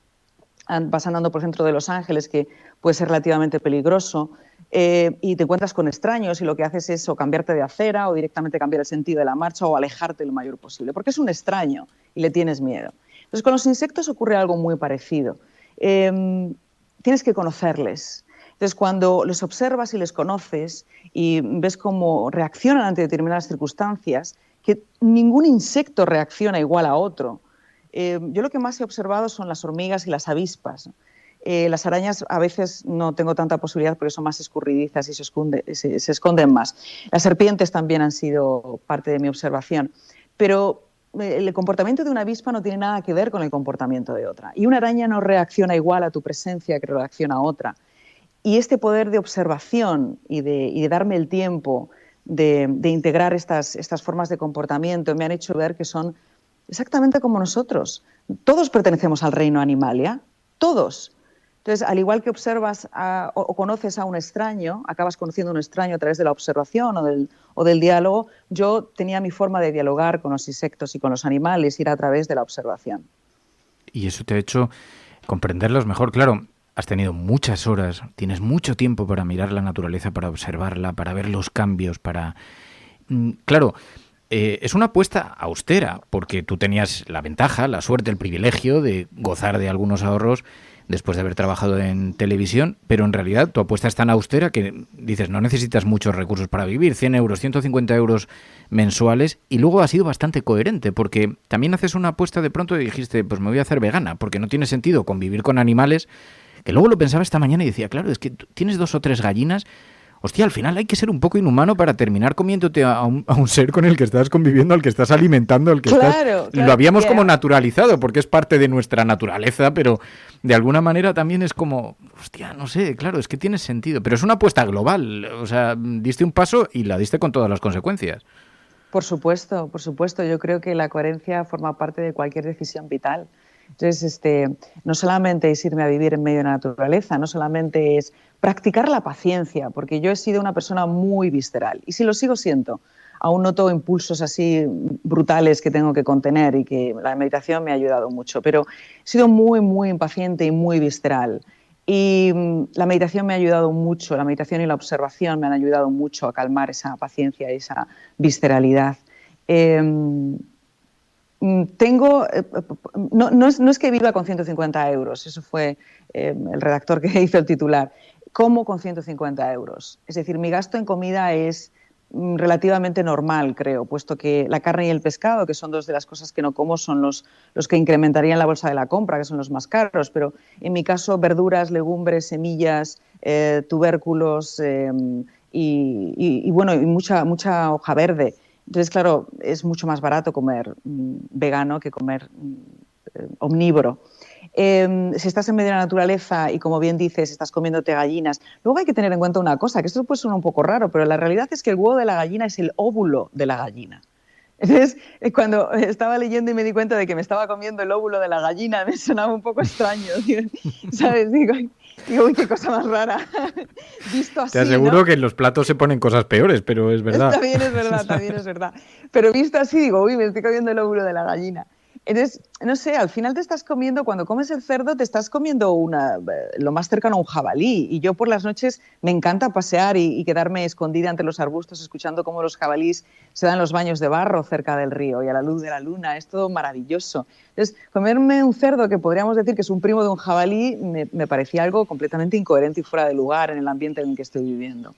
vas andando por el centro de Los Ángeles, que puede ser relativamente peligroso, eh, y te encuentras con extraños y lo que haces es o cambiarte de acera o directamente cambiar el sentido de la marcha o alejarte lo mayor posible, porque es un extraño y le tienes miedo. Entonces, con los insectos ocurre algo muy parecido. Em, tienes que conocerles. Entonces, cuando les observas y les conoces y ves cómo reaccionan ante determinadas circunstancias, que ningún insecto reacciona igual a otro, Eh, yo lo que más he observado son las hormigas y las avispas. Eh, las arañas a veces no tengo tanta posibilidad porque son más escurridizas y se, se, esconden más. Las serpientes también han sido parte de mi observación. Pero el comportamiento de una avispa no tiene nada que ver con el comportamiento de otra. Y una araña no reacciona igual a tu presencia que reacciona a otra. Y este poder de observación y de, darme el tiempo de, integrar estas, estas formas de comportamiento me han hecho ver que son exactamente como nosotros. Todos pertenecemos al reino animalia, todos. Entonces, al igual que observas o, conoces a un extraño, acabas conociendo a un extraño a través de la observación o del, diálogo, yo tenía mi forma de dialogar con los insectos y con los animales, ir a través de la observación. Y eso te ha hecho comprenderlos mejor. Claro, has tenido muchas horas, tienes mucho tiempo para mirar la naturaleza, para observarla, para ver los cambios, para... Mm, claro, eh, es una apuesta austera, porque tú tenías la ventaja, la suerte, el privilegio de gozar de algunos ahorros después de haber trabajado en televisión, pero en realidad tu apuesta es tan austera que dices, no necesitas muchos recursos para vivir, 100 euros, 150 euros mensuales, y luego ha sido bastante coherente, porque también haces una apuesta de pronto y dijiste, pues me voy a hacer vegana, porque no tiene sentido convivir con animales, que luego lo pensaba esta mañana y decía, claro, es que tienes dos o tres gallinas hostia, al final hay que ser un poco inhumano para terminar comiéndote a un, ser con el que estás conviviendo, al que estás alimentando, al que claro, Lo habíamos como naturalizado, porque es parte de nuestra naturaleza, pero de alguna manera también es como, hostia, no sé, claro, es que tiene sentido. Pero es una apuesta global, o sea, diste un paso y la diste con todas las consecuencias. Por supuesto, por supuesto. Yo creo que la coherencia forma parte de cualquier decisión vital. Entonces, este, no solamente es irme a vivir en medio de la naturaleza, no solamente es practicar la paciencia, porque yo he sido una persona muy visceral y si lo sigo siendo. Aún noto impulsos así brutales que tengo que contener y que la meditación me ha ayudado mucho, pero he sido muy, muy impaciente y muy visceral. Y mm, la meditación me ha ayudado mucho, la meditación y la observación me han ayudado mucho a calmar esa paciencia y esa visceralidad. Em, mm, tengo, eh, no, no, es, no, es, que viva con 150 euros, eso fue em, el redactor que hizo el titular, como con 150 euros. Es decir, mi gasto en comida es relativamente normal, creo, puesto que la carne y el pescado, que son dos de las cosas que no como, son los, los que incrementarían la bolsa de la compra, que son los más caros, pero en mi caso verduras, legumbres, semillas, eh, tubérculos em, y, bueno, y mucha, mucha hoja verde. Entonces, claro, es mucho más barato comer mm, vegano que comer mm, eh, omnívoro. Em, si estás en medio de la naturaleza y, como bien dices, estás comiéndote gallinas, luego hay que tener en cuenta una cosa, que esto puede sonar un poco raro, pero la realidad es que el huevo de la gallina es el óvulo de la gallina. Entonces, eh, cuando estaba leyendo y me di cuenta de que me estaba comiendo el óvulo de la gallina, me sonaba un poco extraño, ¿sabes? Digo, digo uy, qué cosa más rara. Visto así, Te aseguro que en los platos se ponen cosas peores, pero es verdad. También es verdad, también es verdad. Pero visto así, digo, uy, me estoy comiendo el óvulo de la gallina. Entonces, no sé, al final te estás comiendo, cuando comes el cerdo, te estás comiendo una, eh, lo más cercano a un jabalí. Y yo por las noches me encanta pasear y, quedarme escondida entre los arbustos escuchando cómo los jabalís se dan los baños de barro cerca del río y a la luz de la luna. Es todo maravilloso. Entonces, comerme un cerdo que podríamos decir que es un primo de un jabalí me, me parecía algo completamente incoherente y fuera de lugar en el ambiente en el que estoy viviendo.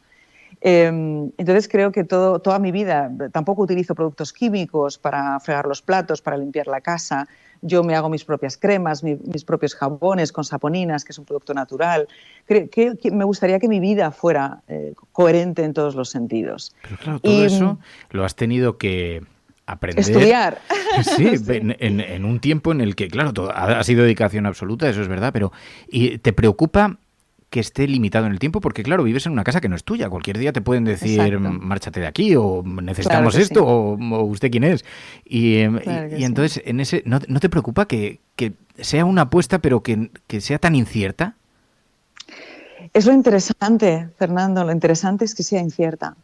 Em, entonces creo que todo, toda mi vida, tampoco utilizo productos químicos para fregar los platos, para limpiar la casa. Yo me hago mis propias cremas, mis propios jabones con saponinas, que es un producto natural. Creo, que, me gustaría que mi vida fuera eh, coherente en todos los sentidos. Pero claro, todo eso lo has tenido que aprender. Estudiar. Sí, En, en, un tiempo en el que, claro, todo, ha sido dedicación absoluta, eso es verdad, pero ¿y ¿te preocupa que esté limitado en el tiempo, porque claro, vives en una casa que no es tuya. Cualquier día te pueden decir, márchate de aquí, o necesitamos esto, o, usted quién es. Y, em, entonces, en ese, ¿no, te preocupa que, sea una apuesta, pero que, sea tan incierta? Es lo interesante, Fernando, lo interesante es que sea incierta.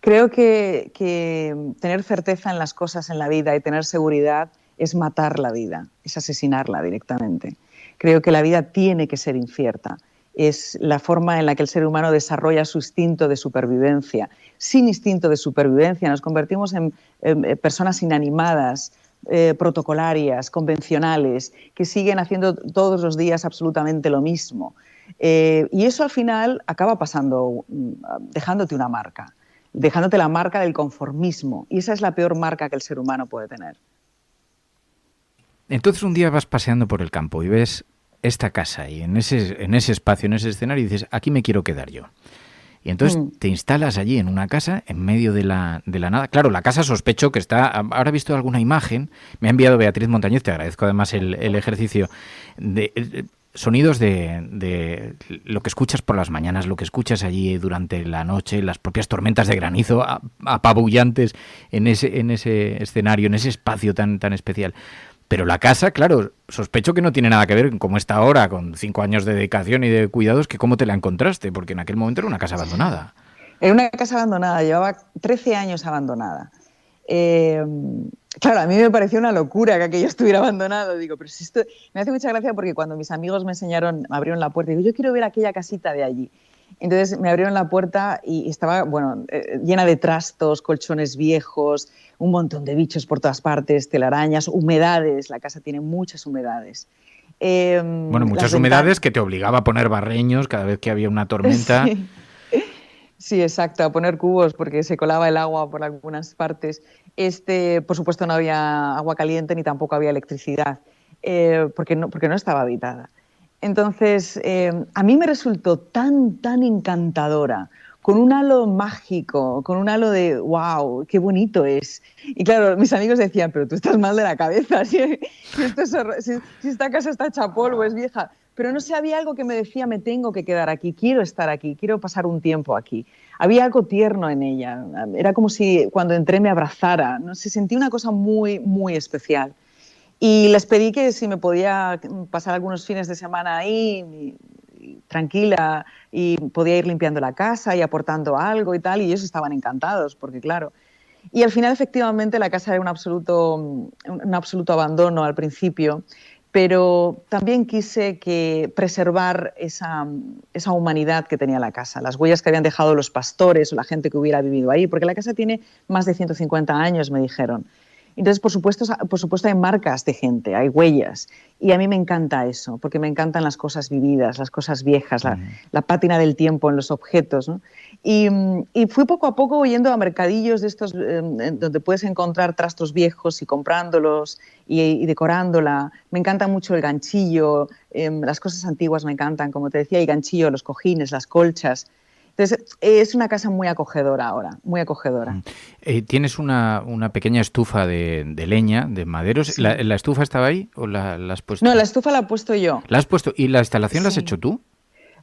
Creo que, que tener certeza en las cosas en la vida y tener seguridad es matar la vida, es asesinarla directamente. Creo que la vida tiene que ser incierta es la forma en la que el ser humano desarrolla su instinto de supervivencia. Sin instinto de supervivencia nos convertimos en, eh, personas inanimadas, eh, protocolarias, convencionales, que siguen haciendo todos los días absolutamente lo mismo. Eh, y eso al final acaba pasando, mm, dejándote una marca, dejándote la marca del conformismo. Y esa es la peor marca que el ser humano puede tener. Entonces un día vas paseando por el campo y ves esta casa y en ese, en ese espacio, en ese escenario, y dices, aquí me quiero quedar yo. Y entonces Mm. te instalas allí en una casa, en medio de la, de la nada. Claro, la casa sospecho que está. Ahora he visto alguna imagen, me ha enviado Beatriz Montañez, te agradezco además el, el ejercicio, de eh, sonidos de, de lo que escuchas por las mañanas, lo que escuchas allí durante la noche, las propias tormentas de granizo apabullantes en ese, en ese escenario, en ese espacio tan, tan especial. Pero la casa, claro, sospecho que no tiene nada que ver con cómo está ahora, con cinco años de dedicación y de cuidados, que cómo te la encontraste, porque en aquel momento era una casa abandonada. Era una casa abandonada, llevaba 13 años abandonada. Eh, claro, a mí me pareció una locura que aquello estuviera abandonado. Digo, pero si esto. Me hace mucha gracia porque cuando mis amigos me enseñaron, me abrieron la puerta, digo, yo quiero ver aquella casita de allí. Entonces me abrieron la puerta y estaba, bueno, eh, llena de trastos, colchones viejos, un montón de bichos por todas partes, telarañas, humedades. La casa tiene muchas humedades. Eh, Bueno, muchas humedades que te obligaba a poner barreños cada vez que había una tormenta. Sí. Sí, exacto, a poner cubos porque se colaba el agua por algunas partes. Este, por supuesto, no había agua caliente ni tampoco había electricidad eh, porque, no, porque no estaba habitada. Entonces, eh, a mí me resultó tan, tan encantadora, con un halo mágico, con un halo de wow, qué bonito es. Y claro, mis amigos decían, pero tú estás mal de la cabeza, si, esta casa está hecha polvo, es vieja. Pero no sé, había algo que me decía, me tengo que quedar aquí, quiero estar aquí, quiero pasar un tiempo aquí. Había algo tierno en ella, era como si cuando entré me abrazara, no sé, sentí una cosa muy, muy especial. Y les pedí que si me podía pasar algunos fines de semana ahí, tranquila, y podía ir limpiando la casa y aportando algo y tal, y ellos estaban encantados, porque claro. Y al final, efectivamente, la casa era un absoluto, un absoluto abandono al principio, pero también quise que preservar esa, esa humanidad que tenía la casa, las huellas que habían dejado los pastores o la gente que hubiera vivido ahí, porque la casa tiene más de 150 años, me dijeron. Entonces, por supuesto, por supuesto, hay marcas de gente, hay huellas. Y a mí me encanta eso, porque me encantan las cosas vividas, las cosas viejas, la, la pátina del tiempo en los objetos. ¿no? Y, mm, y fui poco a poco yendo a mercadillos de estos eh, donde puedes encontrar trastos viejos y comprándolos y, y decorándola. Me encanta mucho el ganchillo, eh, las cosas antiguas me encantan, como te decía, el ganchillo, los cojines, las colchas. Entonces, es una casa muy acogedora ahora, muy acogedora. Eh, ¿Tienes una, una pequeña estufa de, de leña, de maderos? Sí. ¿La, la estufa estaba ahí o la, la has puesto? No, la estufa la he puesto yo. ¿La has puesto? ¿Y la instalación la has Sí. hecho tú?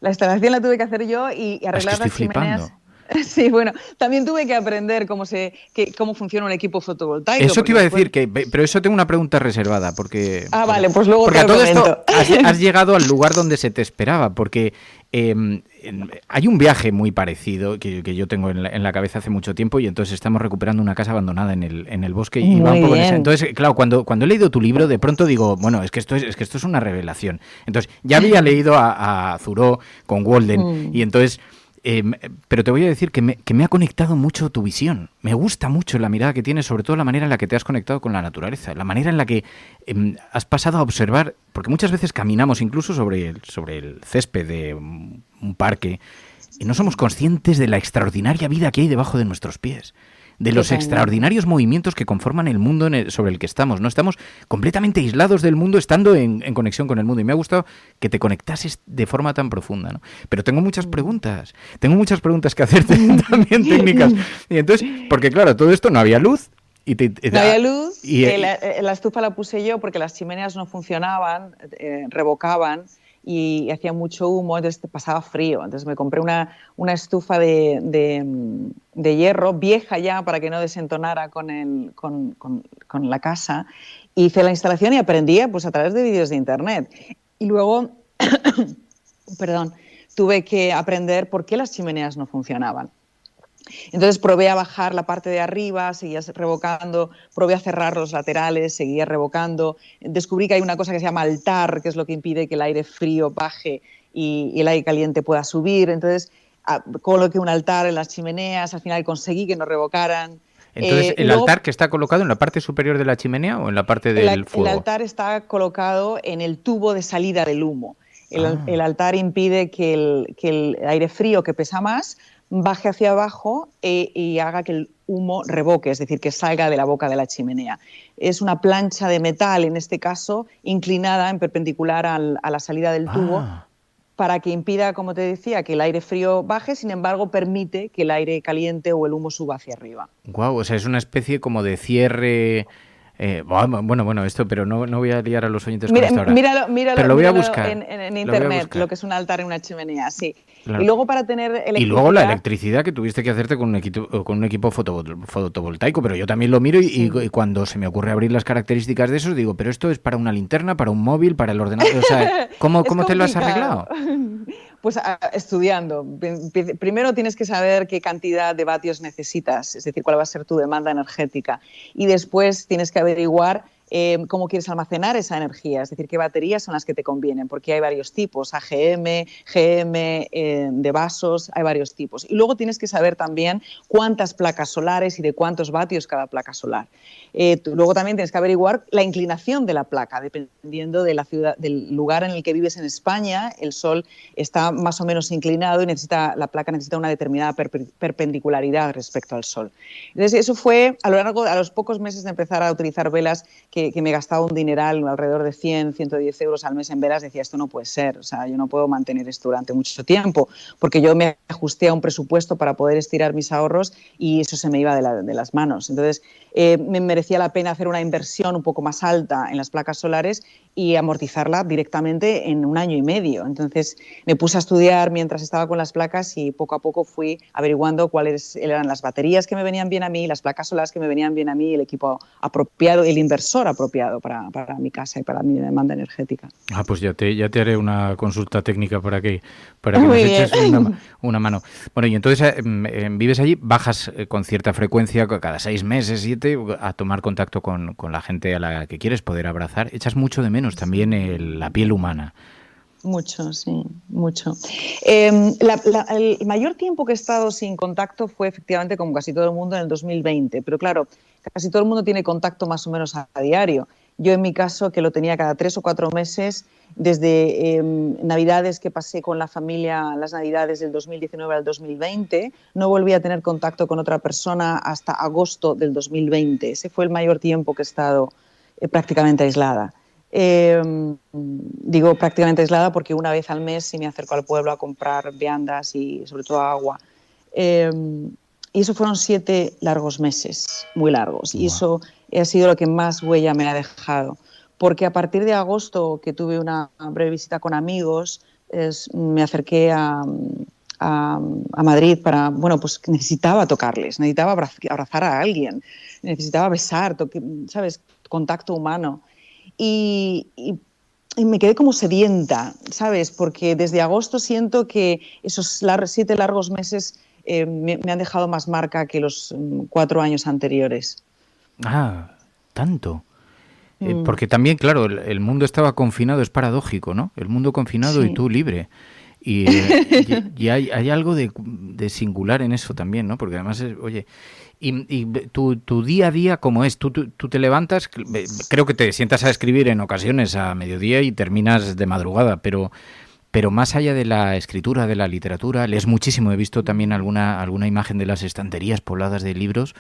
La instalación la tuve que hacer yo y, y Es que arreglar estoy las chimeneas. flipando. Sí, bueno, también tuve que aprender cómo se que, cómo funciona un equipo fotovoltaico. Eso te iba a decir, que, pero eso tengo una pregunta reservada, porque... Ah, vale, pues luego porque te a lo todo esto has, has llegado al lugar donde se te esperaba, porque eh, en- hay un viaje muy parecido que, que yo tengo en la, en la cabeza hace mucho tiempo y entonces estamos recuperando una casa abandonada en el, en el bosque y va un poco en esa. Entonces, claro, cuando, cuando he leído tu libro, de pronto digo, bueno, es que esto es, es que esto es una revelación. Entonces, ya había leído a, a Zuró con Walden Mm. y entonces... eh, pero te voy a decir que me, ha conectado mucho tu visión. Me gusta mucho la mirada que tienes, sobre todo la manera en la que te has conectado con la naturaleza, la manera en la que em, has pasado a observar, porque muchas veces caminamos incluso sobre el, césped de un parque y no somos conscientes de la extraordinaria vida que hay debajo de nuestros pies. De los Totalmente. extraordinarios movimientos que conforman el mundo en el- sobre el que estamos. No estamos completamente aislados del mundo, estando en, en conexión con el mundo. Y me ha gustado que te conectases de forma tan profunda. ¿no? Pero tengo muchas Mm. preguntas. Tengo muchas preguntas que hacerte también técnicas. Y entonces, porque claro, todo esto no había luz. Y te- te- No había luz, y- eh, la, eh, la estufa la puse yo porque las chimeneas no funcionaban, eh, revocaban y hacía mucho humo, entonces pasaba frío. Entonces me compré una, una estufa de, de, hierro, vieja ya, para que no desentonara con, el, con, con- con la casa. Hice la instalación y aprendía pues, a través de vídeos de internet. Y luego, perdón, tuve que aprender por qué las chimeneas no funcionaban. Entonces probé a bajar la parte de arriba, seguía revocando, probé a cerrar los laterales, seguía revocando. Descubrí que hay una cosa que se llama altar, que es lo que impide que el aire frío baje y, y el aire caliente pueda subir. Entonces a- coloqué un altar en las chimeneas, al final conseguí que no revocaran. Entonces, Eh, ¿el luego- altar que está colocado en la parte superior de la chimenea o en la parte del el, fuego? el altar está colocado en el tubo de salida del humo. El, Ah. el altar impide que el, que el aire frío, que pesa más, baje hacia abajo e- y haga que el humo reboque, es decir, que salga de la boca de la chimenea. Es una plancha de metal, en este caso, inclinada en perpendicular a la salida del tubo. Ah. para que impida, como te decía, que el aire frío baje, sin embargo, permite que el aire caliente o el humo suba hacia arriba. Guau, o sea, es una especie como de cierre eh, bueno, bueno, esto, pero no, no, voy a liar a los oyentes con esto ahora. Míralo, míralo, pero lo voy a buscar. En, internet, lo, que es un altar en una chimenea, sí. Y luego para tener electricidad... Y luego la electricidad que tuviste que hacerte con un equipo, con un equipo fotovoltaico, pero yo también lo miro y, cuando se me ocurre abrir las características de eso, digo, pero esto es para una linterna, para un móvil, para el ordenador, o sea, ¿cómo, cómo te lo has arreglado? Pues estudiando. Primero tienes que saber qué cantidad de vatios necesitas, es decir, cuál va a ser tu demanda energética. Y después tienes que averiguar eh, cómo quieres almacenar esa energía, es decir, qué baterías son las que te convienen, porque hay varios tipos, AGM, GM, eh, de vasos, hay varios tipos. Y luego tienes que saber también cuántas placas solares y de cuántos vatios cada placa solar. Eh, luego también tienes que averiguar la inclinación de la placa, dependiendo de la ciudad, del lugar en el que vives en España, el sol está más o menos inclinado y necesita, la placa necesita una determinada perpendicularidad respecto al sol. Entonces, eso fue a lo largo, a los pocos meses de empezar a utilizar velas que, me gastaba un dineral, alrededor de 100, 110 euros al mes en velas, decía, esto no puede ser, o sea, yo no puedo mantener esto durante mucho tiempo, porque yo me ajusté a un presupuesto para poder estirar mis ahorros y eso se me iba de, las manos. Entonces, eh, me merecía la pena hacer una inversión un poco más alta en las placas solares y amortizarla directamente en un año y medio. Entonces me puse a estudiar mientras estaba con las placas y poco a poco fui averiguando cuáles eran las baterías que me venían bien a mí, las placas solares que me venían bien a mí, el equipo apropiado, el inversor apropiado para, para mi casa y para mi demanda energética. Ah, pues ya te, ya te haré una consulta técnica para que, para que me eches una, mano. Bueno, y entonces eh, em, vives allí, bajas eh, con cierta frecuencia, cada seis meses, siete, a tomar contacto con, con la gente a la que quieres poder abrazar. ¿Echas mucho de menos? también la piel humana. Mucho, sí, mucho. Em, el mayor tiempo que he estado sin contacto fue efectivamente, como casi todo el mundo, en el 2020. Pero claro, casi todo el mundo tiene contacto más o menos a, diario. Yo en mi caso, que lo tenía cada tres o cuatro meses, desde em, Navidades que pasé con la familia, las Navidades del 2019 al 2020, no volví a tener contacto con otra persona hasta agosto del 2020. Ese fue el mayor tiempo que he estado eh, prácticamente aislada. Em, digo prácticamente aislada porque una vez al mes sí me acerco al pueblo a comprar viandas y sobre todo agua. Em, y eso fueron siete largos meses, muy largos. Y eso ha sido lo que más huella me ha dejado. Porque a partir de agosto, que tuve una breve visita con amigos, me acerqué a, a, Madrid para, bueno, pues necesitaba tocarles, necesitaba abrazar a alguien, necesitaba besar, ¿sabes? Contacto humano y, me quedé como sedienta, ¿sabes? Porque desde agosto siento que esos siete largos meses eh, me, han dejado más marca que los mm, cuatro años anteriores. Ah, tanto. Eh, mm. porque también, claro, el, mundo estaba confinado, es paradójico, ¿no? El mundo confinado y tú libre. Y, eh, hay, hay, algo de, de, singular en eso también, ¿no? Porque además, oye, y, tu, tu, día a día, ¿cómo es? ¿Tú, tú, te levantas, creo que te sientas a escribir en ocasiones a mediodía y terminas de madrugada, pero, pero más allá de la escritura, de la literatura, lees muchísimo. He visto también alguna, alguna imagen de las estanterías pobladas de libros.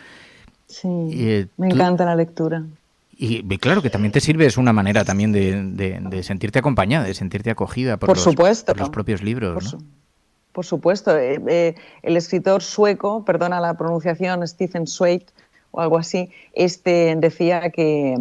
Sí, eh, me encanta la lectura. Y claro que también te sirve, es una manera también de, de, sentirte acompañada, de sentirte acogida por, los, supuesto, los propios libros. ¿no? Por supuesto, eh, eh, el escritor sueco, perdona la pronunciación, Stephen Zweig o algo así, este decía que,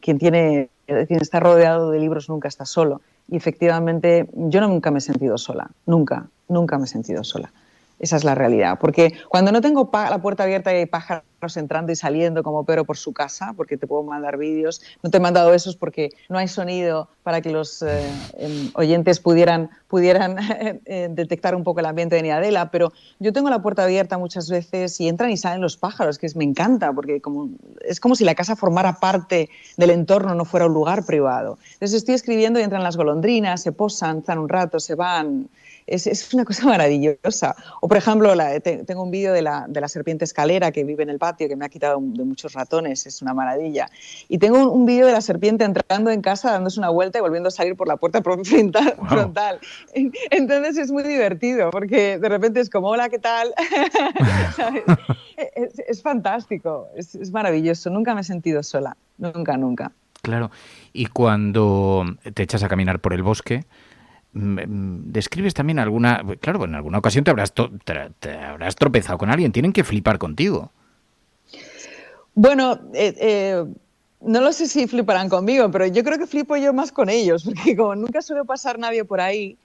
quien, tiene, quien está rodeado de libros nunca está solo. Y efectivamente, yo nunca me he sentido sola, nunca, nunca me he sentido sola. Esa es la realidad. Porque cuando no tengo la puerta abierta y hay pájaros entrando y saliendo como pero por su casa, porque te puedo mandar vídeos, no te he mandado esos porque no hay sonido para que los eh, em, oyentes pudieran, pudieran eh, detectar un poco el ambiente de Niadela, pero yo tengo la puerta abierta muchas veces y entran y salen los pájaros, que es, me encanta, porque como, es como si la casa formara parte del entorno, no fuera un lugar privado. Entonces estoy escribiendo y entran las golondrinas, se posan, están un rato, se van es, una cosa maravillosa. O, por ejemplo, tengo un vídeo de la, de la, serpiente escalera que vive en el patio, que me ha quitado de muchos ratones, es una maravilla. Y tengo un, vídeo de la serpiente entrando en casa, dándose una vuelta y volviendo a salir por la puerta frontal. Entonces es muy divertido, porque de repente es como, hola, ¿qué tal? es, fantástico, es, maravilloso. Nunca me he sentido sola, nunca, nunca. Claro, y cuando te echas a caminar por el bosque, describes también alguna, claro, en alguna ocasión te habrás, te, habrás tropezado con alguien, tienen que flipar contigo. Bueno, eh, eh, no lo sé si fliparán conmigo, pero yo creo que flipo yo más con ellos, porque como nunca suele pasar nadie por ahí,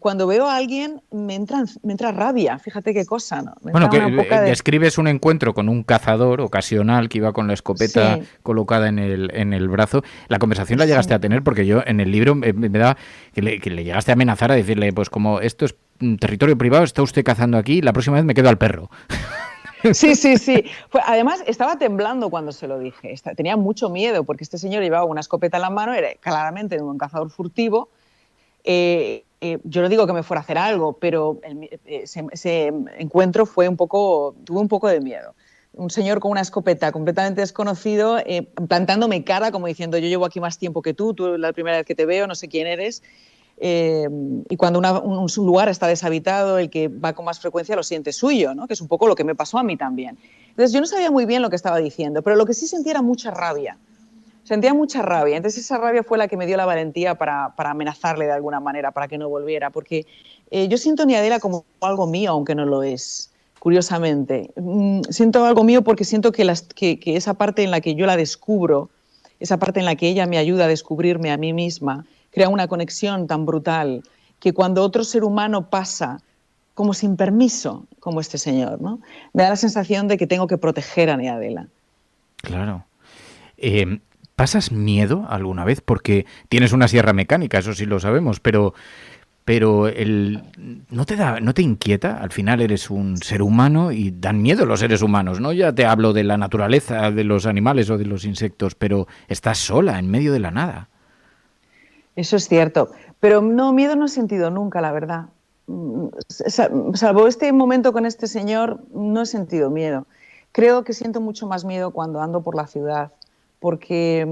cuando veo a alguien me entra, me entra rabia, fíjate qué cosa, ¿no? bueno, que describes un encuentro con un cazador ocasional que iba con la escopeta colocada en el, en el brazo. La conversación la llegaste a tener porque yo en el libro me, da que le, que le, llegaste a amenazar a decirle, pues como esto es territorio privado, está usted cazando aquí, la próxima vez me quedo al perro. Sí, sí, sí. además, estaba temblando cuando se lo dije. tenía mucho miedo porque este señor llevaba una escopeta en la mano, era claramente un cazador furtivo. Eh, eh, yo no digo que me fuera a hacer algo, pero eh, ese, encuentro fue un poco, tuve un poco de miedo. Un señor con una escopeta completamente desconocido, plantándome cara como diciendo, yo llevo aquí más tiempo que tú, tú la primera vez que te veo, no sé quién eres. Eh, y cuando un, lugar está deshabitado, el que va con más frecuencia lo siente suyo, ¿no? que es un poco lo que me pasó a mí también. Entonces yo no sabía muy bien lo que estaba diciendo, pero lo que sí sentía era mucha rabia. Sentía mucha rabia. Entonces esa rabia fue la que me dio la valentía para, para amenazarle de alguna manera, para que no volviera. Porque eh, yo siento a Niadela como algo mío, aunque no lo es, curiosamente. Mm, siento algo mío porque siento que, las, que, que esa parte en la que yo la descubro, esa parte en la que ella me ayuda a descubrirme a mí misma, crea una conexión tan brutal que cuando otro ser humano pasa como sin permiso, como este señor, ¿no? me da la sensación de que tengo que proteger a Neadela. Claro. Eh, ¿Pasas miedo alguna vez? Porque tienes una sierra mecánica, eso sí lo sabemos, pero, pero el, ¿no, te da, ¿no te inquieta? Al final eres un ser humano y dan miedo los seres humanos, ¿no? Ya te hablo de la naturaleza, de los animales o de los insectos, pero estás sola, en medio de la nada. Eso es cierto. Pero no, miedo no he sentido nunca, la verdad. Salvo este momento con este señor, no he sentido miedo. Creo que siento mucho más miedo cuando ando por la ciudad, porque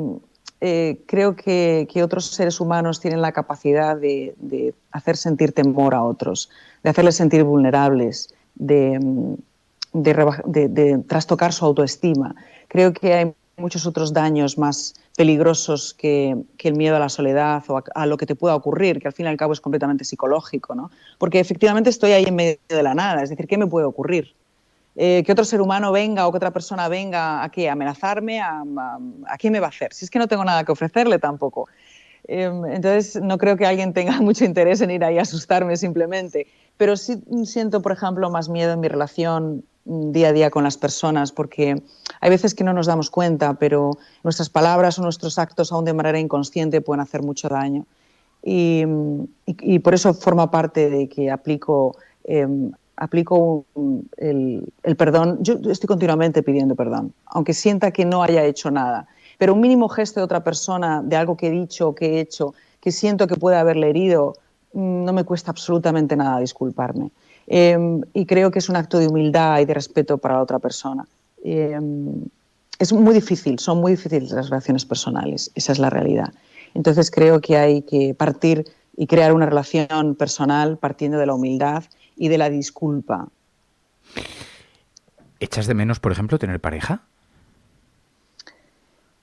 eh, creo que, otros seres humanos tienen la capacidad de, hacer sentir temor a otros, de hacerles sentir vulnerables, de, de, trastocar su autoestima. Creo que hay muchos otros daños más peligrosos que, el miedo a la soledad o a, lo que te pueda ocurrir, que al fin y al cabo es completamente psicológico, ¿no? Porque efectivamente estoy ahí en medio de la nada, es decir, ¿qué me puede ocurrir? Eh, que otro ser humano venga o que otra persona venga a qué, a amenazarme, a, a, qué me va a hacer, si es que no tengo nada que ofrecerle tampoco. Em, entonces, no creo que alguien tenga mucho interés en ir ahí a asustarme simplemente, pero sí siento, por ejemplo, más miedo en mi relación día a día con las personas, porque hay veces que no nos damos cuenta, pero nuestras palabras o nuestros actos, aún de manera inconsciente, pueden hacer mucho daño. Y, por eso forma parte de que aplico, em, aplico el, el, perdón. Yo estoy continuamente pidiendo perdón, aunque sienta que no haya hecho nada. Pero un mínimo gesto de otra persona, de algo que he dicho que he hecho, que siento que puede haberle herido, mm, no me cuesta absolutamente nada disculparme. Em, y creo que es un acto de humildad y de respeto para la otra persona. Em, es muy difícil, son muy difíciles las relaciones personales, esa es la realidad. Entonces creo que hay que partir y crear una relación personal partiendo de la humildad y de la disculpa. ¿Echas de menos, por ejemplo, tener pareja?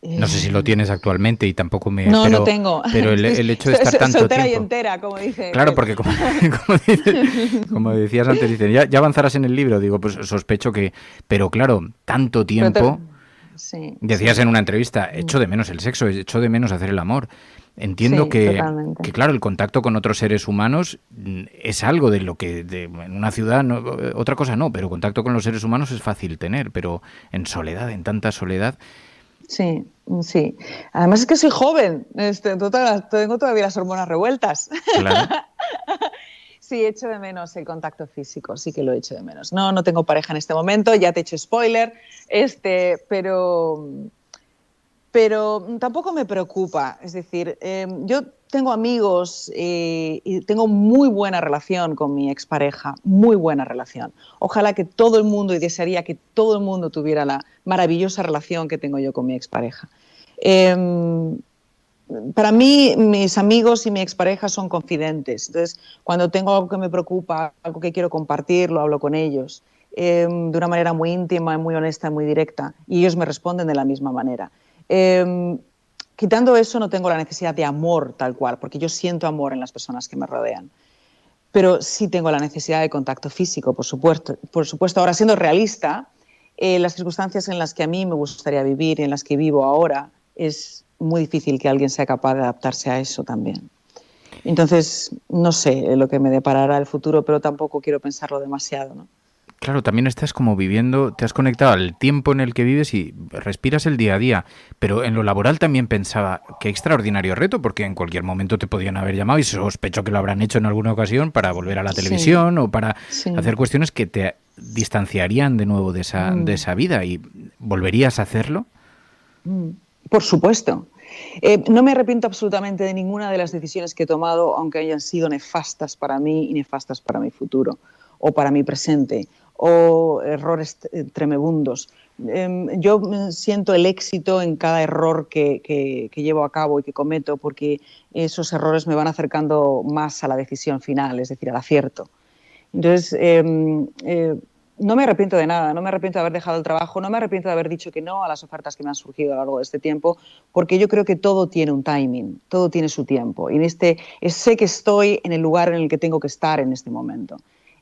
No sé si lo tienes actualmente y tampoco me. No, no tengo. Pero el, hecho de estar tanto Soltera tiempo. y entera, como dice. Claro, porque como, decías antes, dicen, ya, ya, avanzarás en el libro. Digo, pues sospecho que. Pero claro, tanto tiempo. decías en una entrevista, echo de menos el sexo, echo de menos hacer el amor. Entiendo que, que, claro, el contacto con otros seres humanos es algo de lo que en una ciudad, otra cosa no, pero contacto con los seres humanos es fácil tener, pero en soledad, en tanta soledad, Sí, sí. Además es que soy joven, este, tengo todavía las hormonas revueltas. sí, echo de menos el contacto físico, sí que lo echo de menos. No, no tengo pareja en este momento, ya te he hecho spoiler, este, pero, pero tampoco me preocupa. Es decir, em, yo tengo amigos eh, y tengo muy buena relación con mi expareja, muy buena relación. Ojalá que todo el mundo, y desearía que todo el mundo tuviera la maravillosa relación que tengo yo con mi expareja. Em, para mí, mis amigos y mi expareja son confidentes. Entonces, cuando tengo algo que me preocupa, algo que quiero compartir, lo hablo con ellos. em, de una manera muy íntima, muy honesta, muy directa, y ellos me responden de la misma manera. Em, quitando eso, no tengo la necesidad de amor tal cual, porque yo siento amor en las personas que me rodean. Pero sí tengo la necesidad de contacto físico, por supuesto. Por supuesto. Ahora, siendo realista, eh, las circunstancias en las que a mí me gustaría vivir y en las que vivo ahora, es muy difícil que alguien sea capaz de adaptarse a eso también. Entonces, no sé lo que me deparará el futuro, pero tampoco quiero pensarlo demasiado. ¿no? Claro, también estás como viviendo, te has conectado al tiempo en el que vives y respiras el día a día, pero en lo laboral también pensaba, qué extraordinario reto, porque en cualquier momento te podían haber llamado y sospecho que lo habrán hecho en alguna ocasión para volver a la televisión o para hacer cuestiones que te distanciarían de nuevo de esa, de mm. esa vida y ¿volverías a hacerlo? Mm. Por supuesto. Eh, no me arrepiento absolutamente de ninguna de las decisiones que he tomado, aunque hayan sido nefastas para mí y nefastas para mi futuro o para mi presente o errores tremebundos. Em, yo siento el éxito en cada error que, llevo a cabo y que cometo porque esos errores me van acercando más a la decisión final, es decir, al acierto. Entonces, em, eh, no me arrepiento de nada, no me arrepiento de haber dejado el trabajo, no me arrepiento de haber dicho que no a las ofertas que me han surgido a lo largo de este tiempo, porque yo creo que todo tiene un timing, todo tiene su tiempo. Y en este, sé que estoy en el lugar en el que tengo que estar en este momento.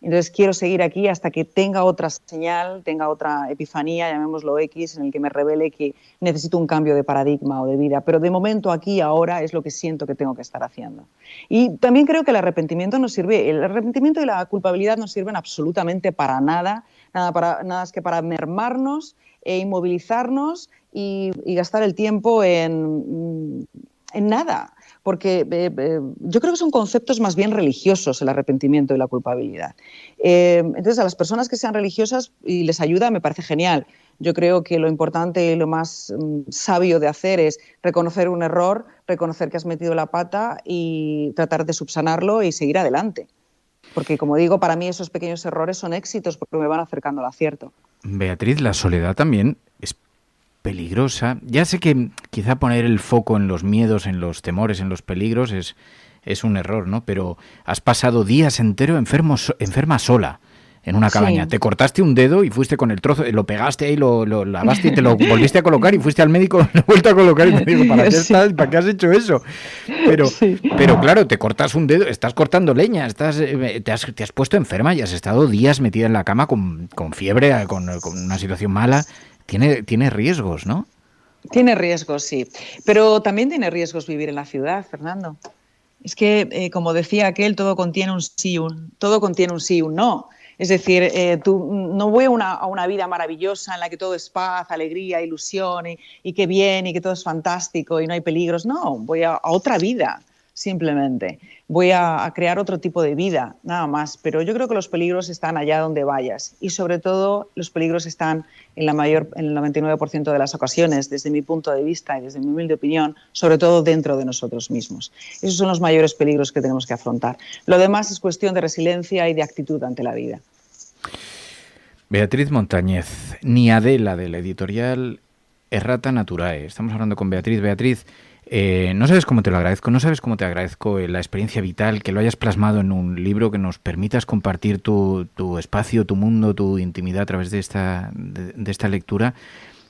Entonces quiero seguir aquí hasta que tenga otra señal, tenga otra epifanía, llamémoslo X, en el que me revele que necesito un cambio de paradigma o de vida. Pero de momento aquí, ahora, es lo que siento que tengo que estar haciendo. Y también creo que el arrepentimiento no sirve, el arrepentimiento y la culpabilidad no sirven absolutamente para nada, nada, para, nada es que para mermarnos e inmovilizarnos y, y gastar el tiempo en, en nada porque eh, eh, yo creo que son conceptos más bien religiosos el arrepentimiento y la culpabilidad. Eh, entonces, a las personas que sean religiosas y les ayuda, me parece genial. Yo creo que lo importante y lo más mm, sabio de hacer es reconocer un error, reconocer que has metido la pata y tratar de subsanarlo y seguir adelante. Porque, como digo, para mí esos pequeños errores son éxitos porque me van acercando al acierto. Beatriz, la soledad también es peligrosa. Ya sé que quizá poner el foco en los miedos, en los temores, en los peligros es, es un error, ¿no? Pero has pasado días enteros enfermo, enferma sola en una cabaña. Te cortaste un dedo y fuiste con el trozo, lo pegaste ahí, lo, lavaste y te lo volviste a colocar y fuiste al médico, lo vuelto a colocar y te digo, ¿para qué, estás, ¿para qué has hecho eso? Pero, pero claro, te cortas un dedo, estás cortando leña, estás, eh, te, has, te has puesto enferma y has estado días metida en la cama con, con fiebre, con, con una situación mala. Tiene, tiene riesgos, ¿no? Tiene riesgos, sí. Pero también tiene riesgos vivir en la ciudad, Fernando. Es que, eh, como decía aquel, todo contiene un sí, un, todo contiene un sí, un no. Es decir, eh, tú, no voy a una, vida maravillosa en la que todo es paz, alegría, ilusión y, y, que bien y que todo es fantástico y no hay peligros. No, voy a otra vida simplemente. Voy a, crear otro tipo de vida, nada más. Pero yo creo que los peligros están allá donde vayas y sobre todo los peligros están en, la mayor, en el 99% de las ocasiones, desde mi punto de vista y desde mi humilde opinión, sobre todo dentro de nosotros mismos. Esos son los mayores peligros que tenemos que afrontar. Lo demás es cuestión de resiliencia y de actitud ante la vida. Beatriz Montañez, ni Adela de la editorial Errata Naturae. Estamos hablando con Beatriz. Beatriz, eh, no sabes cómo te lo agradezco, no sabes cómo te agradezco la experiencia vital, que lo hayas plasmado en un libro, que nos permitas compartir tu, espacio, tu mundo, tu intimidad a través de esta, de, esta lectura.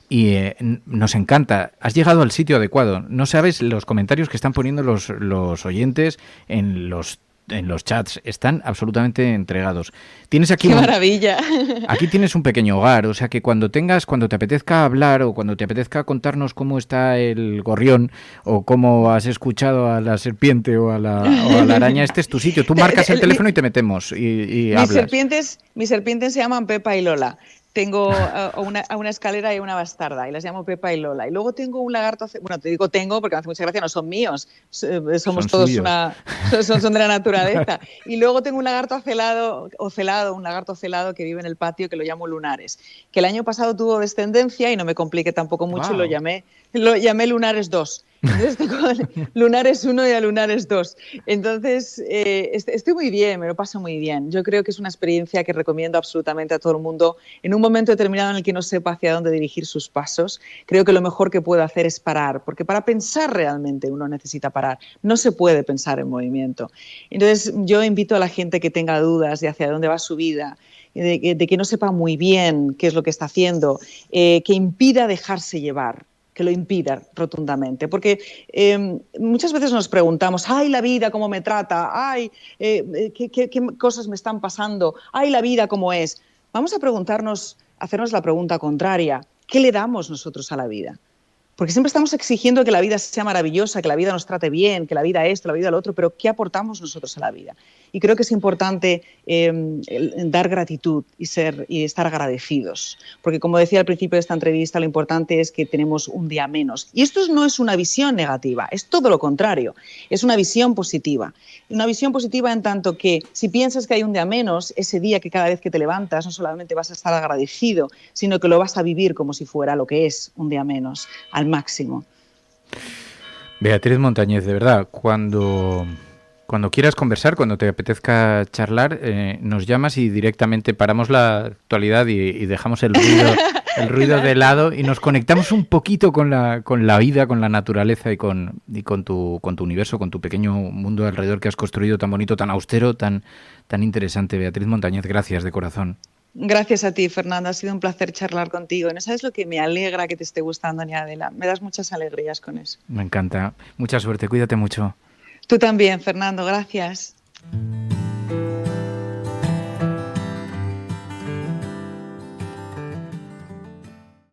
Y eh, nos encanta. Has llegado al sitio adecuado. No sabes los comentarios que están poniendo los, los oyentes en los en los chats, están absolutamente entregados. Tienes aquí ¡Qué maravilla! Aquí tienes un pequeño hogar, o sea que cuando tengas, cuando te apetezca hablar o cuando te apetezca contarnos cómo está el gorrión o cómo has escuchado a la serpiente o a la, araña, este es tu sitio. Tú marcas el teléfono y te metemos y, mis Serpientes, mis serpientes se llaman Pepa y Lola tengo a una, una, escalera y una bastarda, y las llamo Pepa y Lola. Y luego tengo un lagarto, bueno, te digo tengo porque me hace mucha gracia, no son míos, eh, somos todos una, son, son, de la naturaleza. Y luego tengo un lagarto acelado, ocelado, un lagarto celado que vive en el patio que lo llamo Lunares, que el año pasado tuvo descendencia y no me compliqué tampoco mucho, lo llamé lo llamé Lunares 2. Entonces tengo Lunares 1 y a Lunares 2. Entonces, eh, estoy muy bien, me lo paso muy bien. Yo creo que es una experiencia que recomiendo absolutamente a todo el mundo. En un momento determinado en el que no sepa hacia dónde dirigir sus pasos, creo que lo mejor que puedo hacer es parar, porque para pensar realmente uno necesita parar. No se puede pensar en movimiento. Entonces, yo invito a la gente que tenga dudas de hacia dónde va su vida, de, que no sepa muy bien qué es lo que está haciendo, eh, que impida dejarse llevar que lo impida rotundamente. Porque em, muchas veces nos preguntamos, ay, la vida, cómo me trata, ay, eh, ¿qué, qué, cosas me están pasando, ay, la vida, cómo es. Vamos a preguntarnos, hacernos la pregunta contraria, ¿qué le damos nosotros a la vida? Porque siempre estamos exigiendo que la vida sea maravillosa, que la vida nos trate bien, que la vida esto, la vida lo otro, pero ¿qué aportamos nosotros a la vida? Y creo que es importante em, dar gratitud y, ser, y estar agradecidos. Porque como decía al principio de esta entrevista, lo importante es que tenemos un día menos. Y esto no es una visión negativa, es todo lo contrario. Es una visión positiva. Una visión positiva en tanto que si piensas que hay un día menos, ese día que cada vez que te levantas no solamente vas a estar agradecido, sino que lo vas a vivir como si fuera lo que es un día menos, al máximo. Beatriz Montañez, de verdad, cuando cuando quieras conversar, cuando te apetezca charlar, eh, nos llamas y directamente paramos la actualidad y, dejamos el ruido, el ruido de lado y nos conectamos un poquito con la, con la vida, con la naturaleza y con, y con, tu, con tu universo, con tu pequeño mundo alrededor que has construido tan bonito, tan austero, tan, tan interesante. Beatriz Montañez, gracias de corazón. Gracias a ti, Fernando. Ha sido un placer charlar contigo. ¿No sabes lo que me alegra que te esté gustando, ni Adela? Me das muchas alegrías con eso. Me encanta. Mucha suerte. Cuídate mucho. Tú también, Fernando, gracias.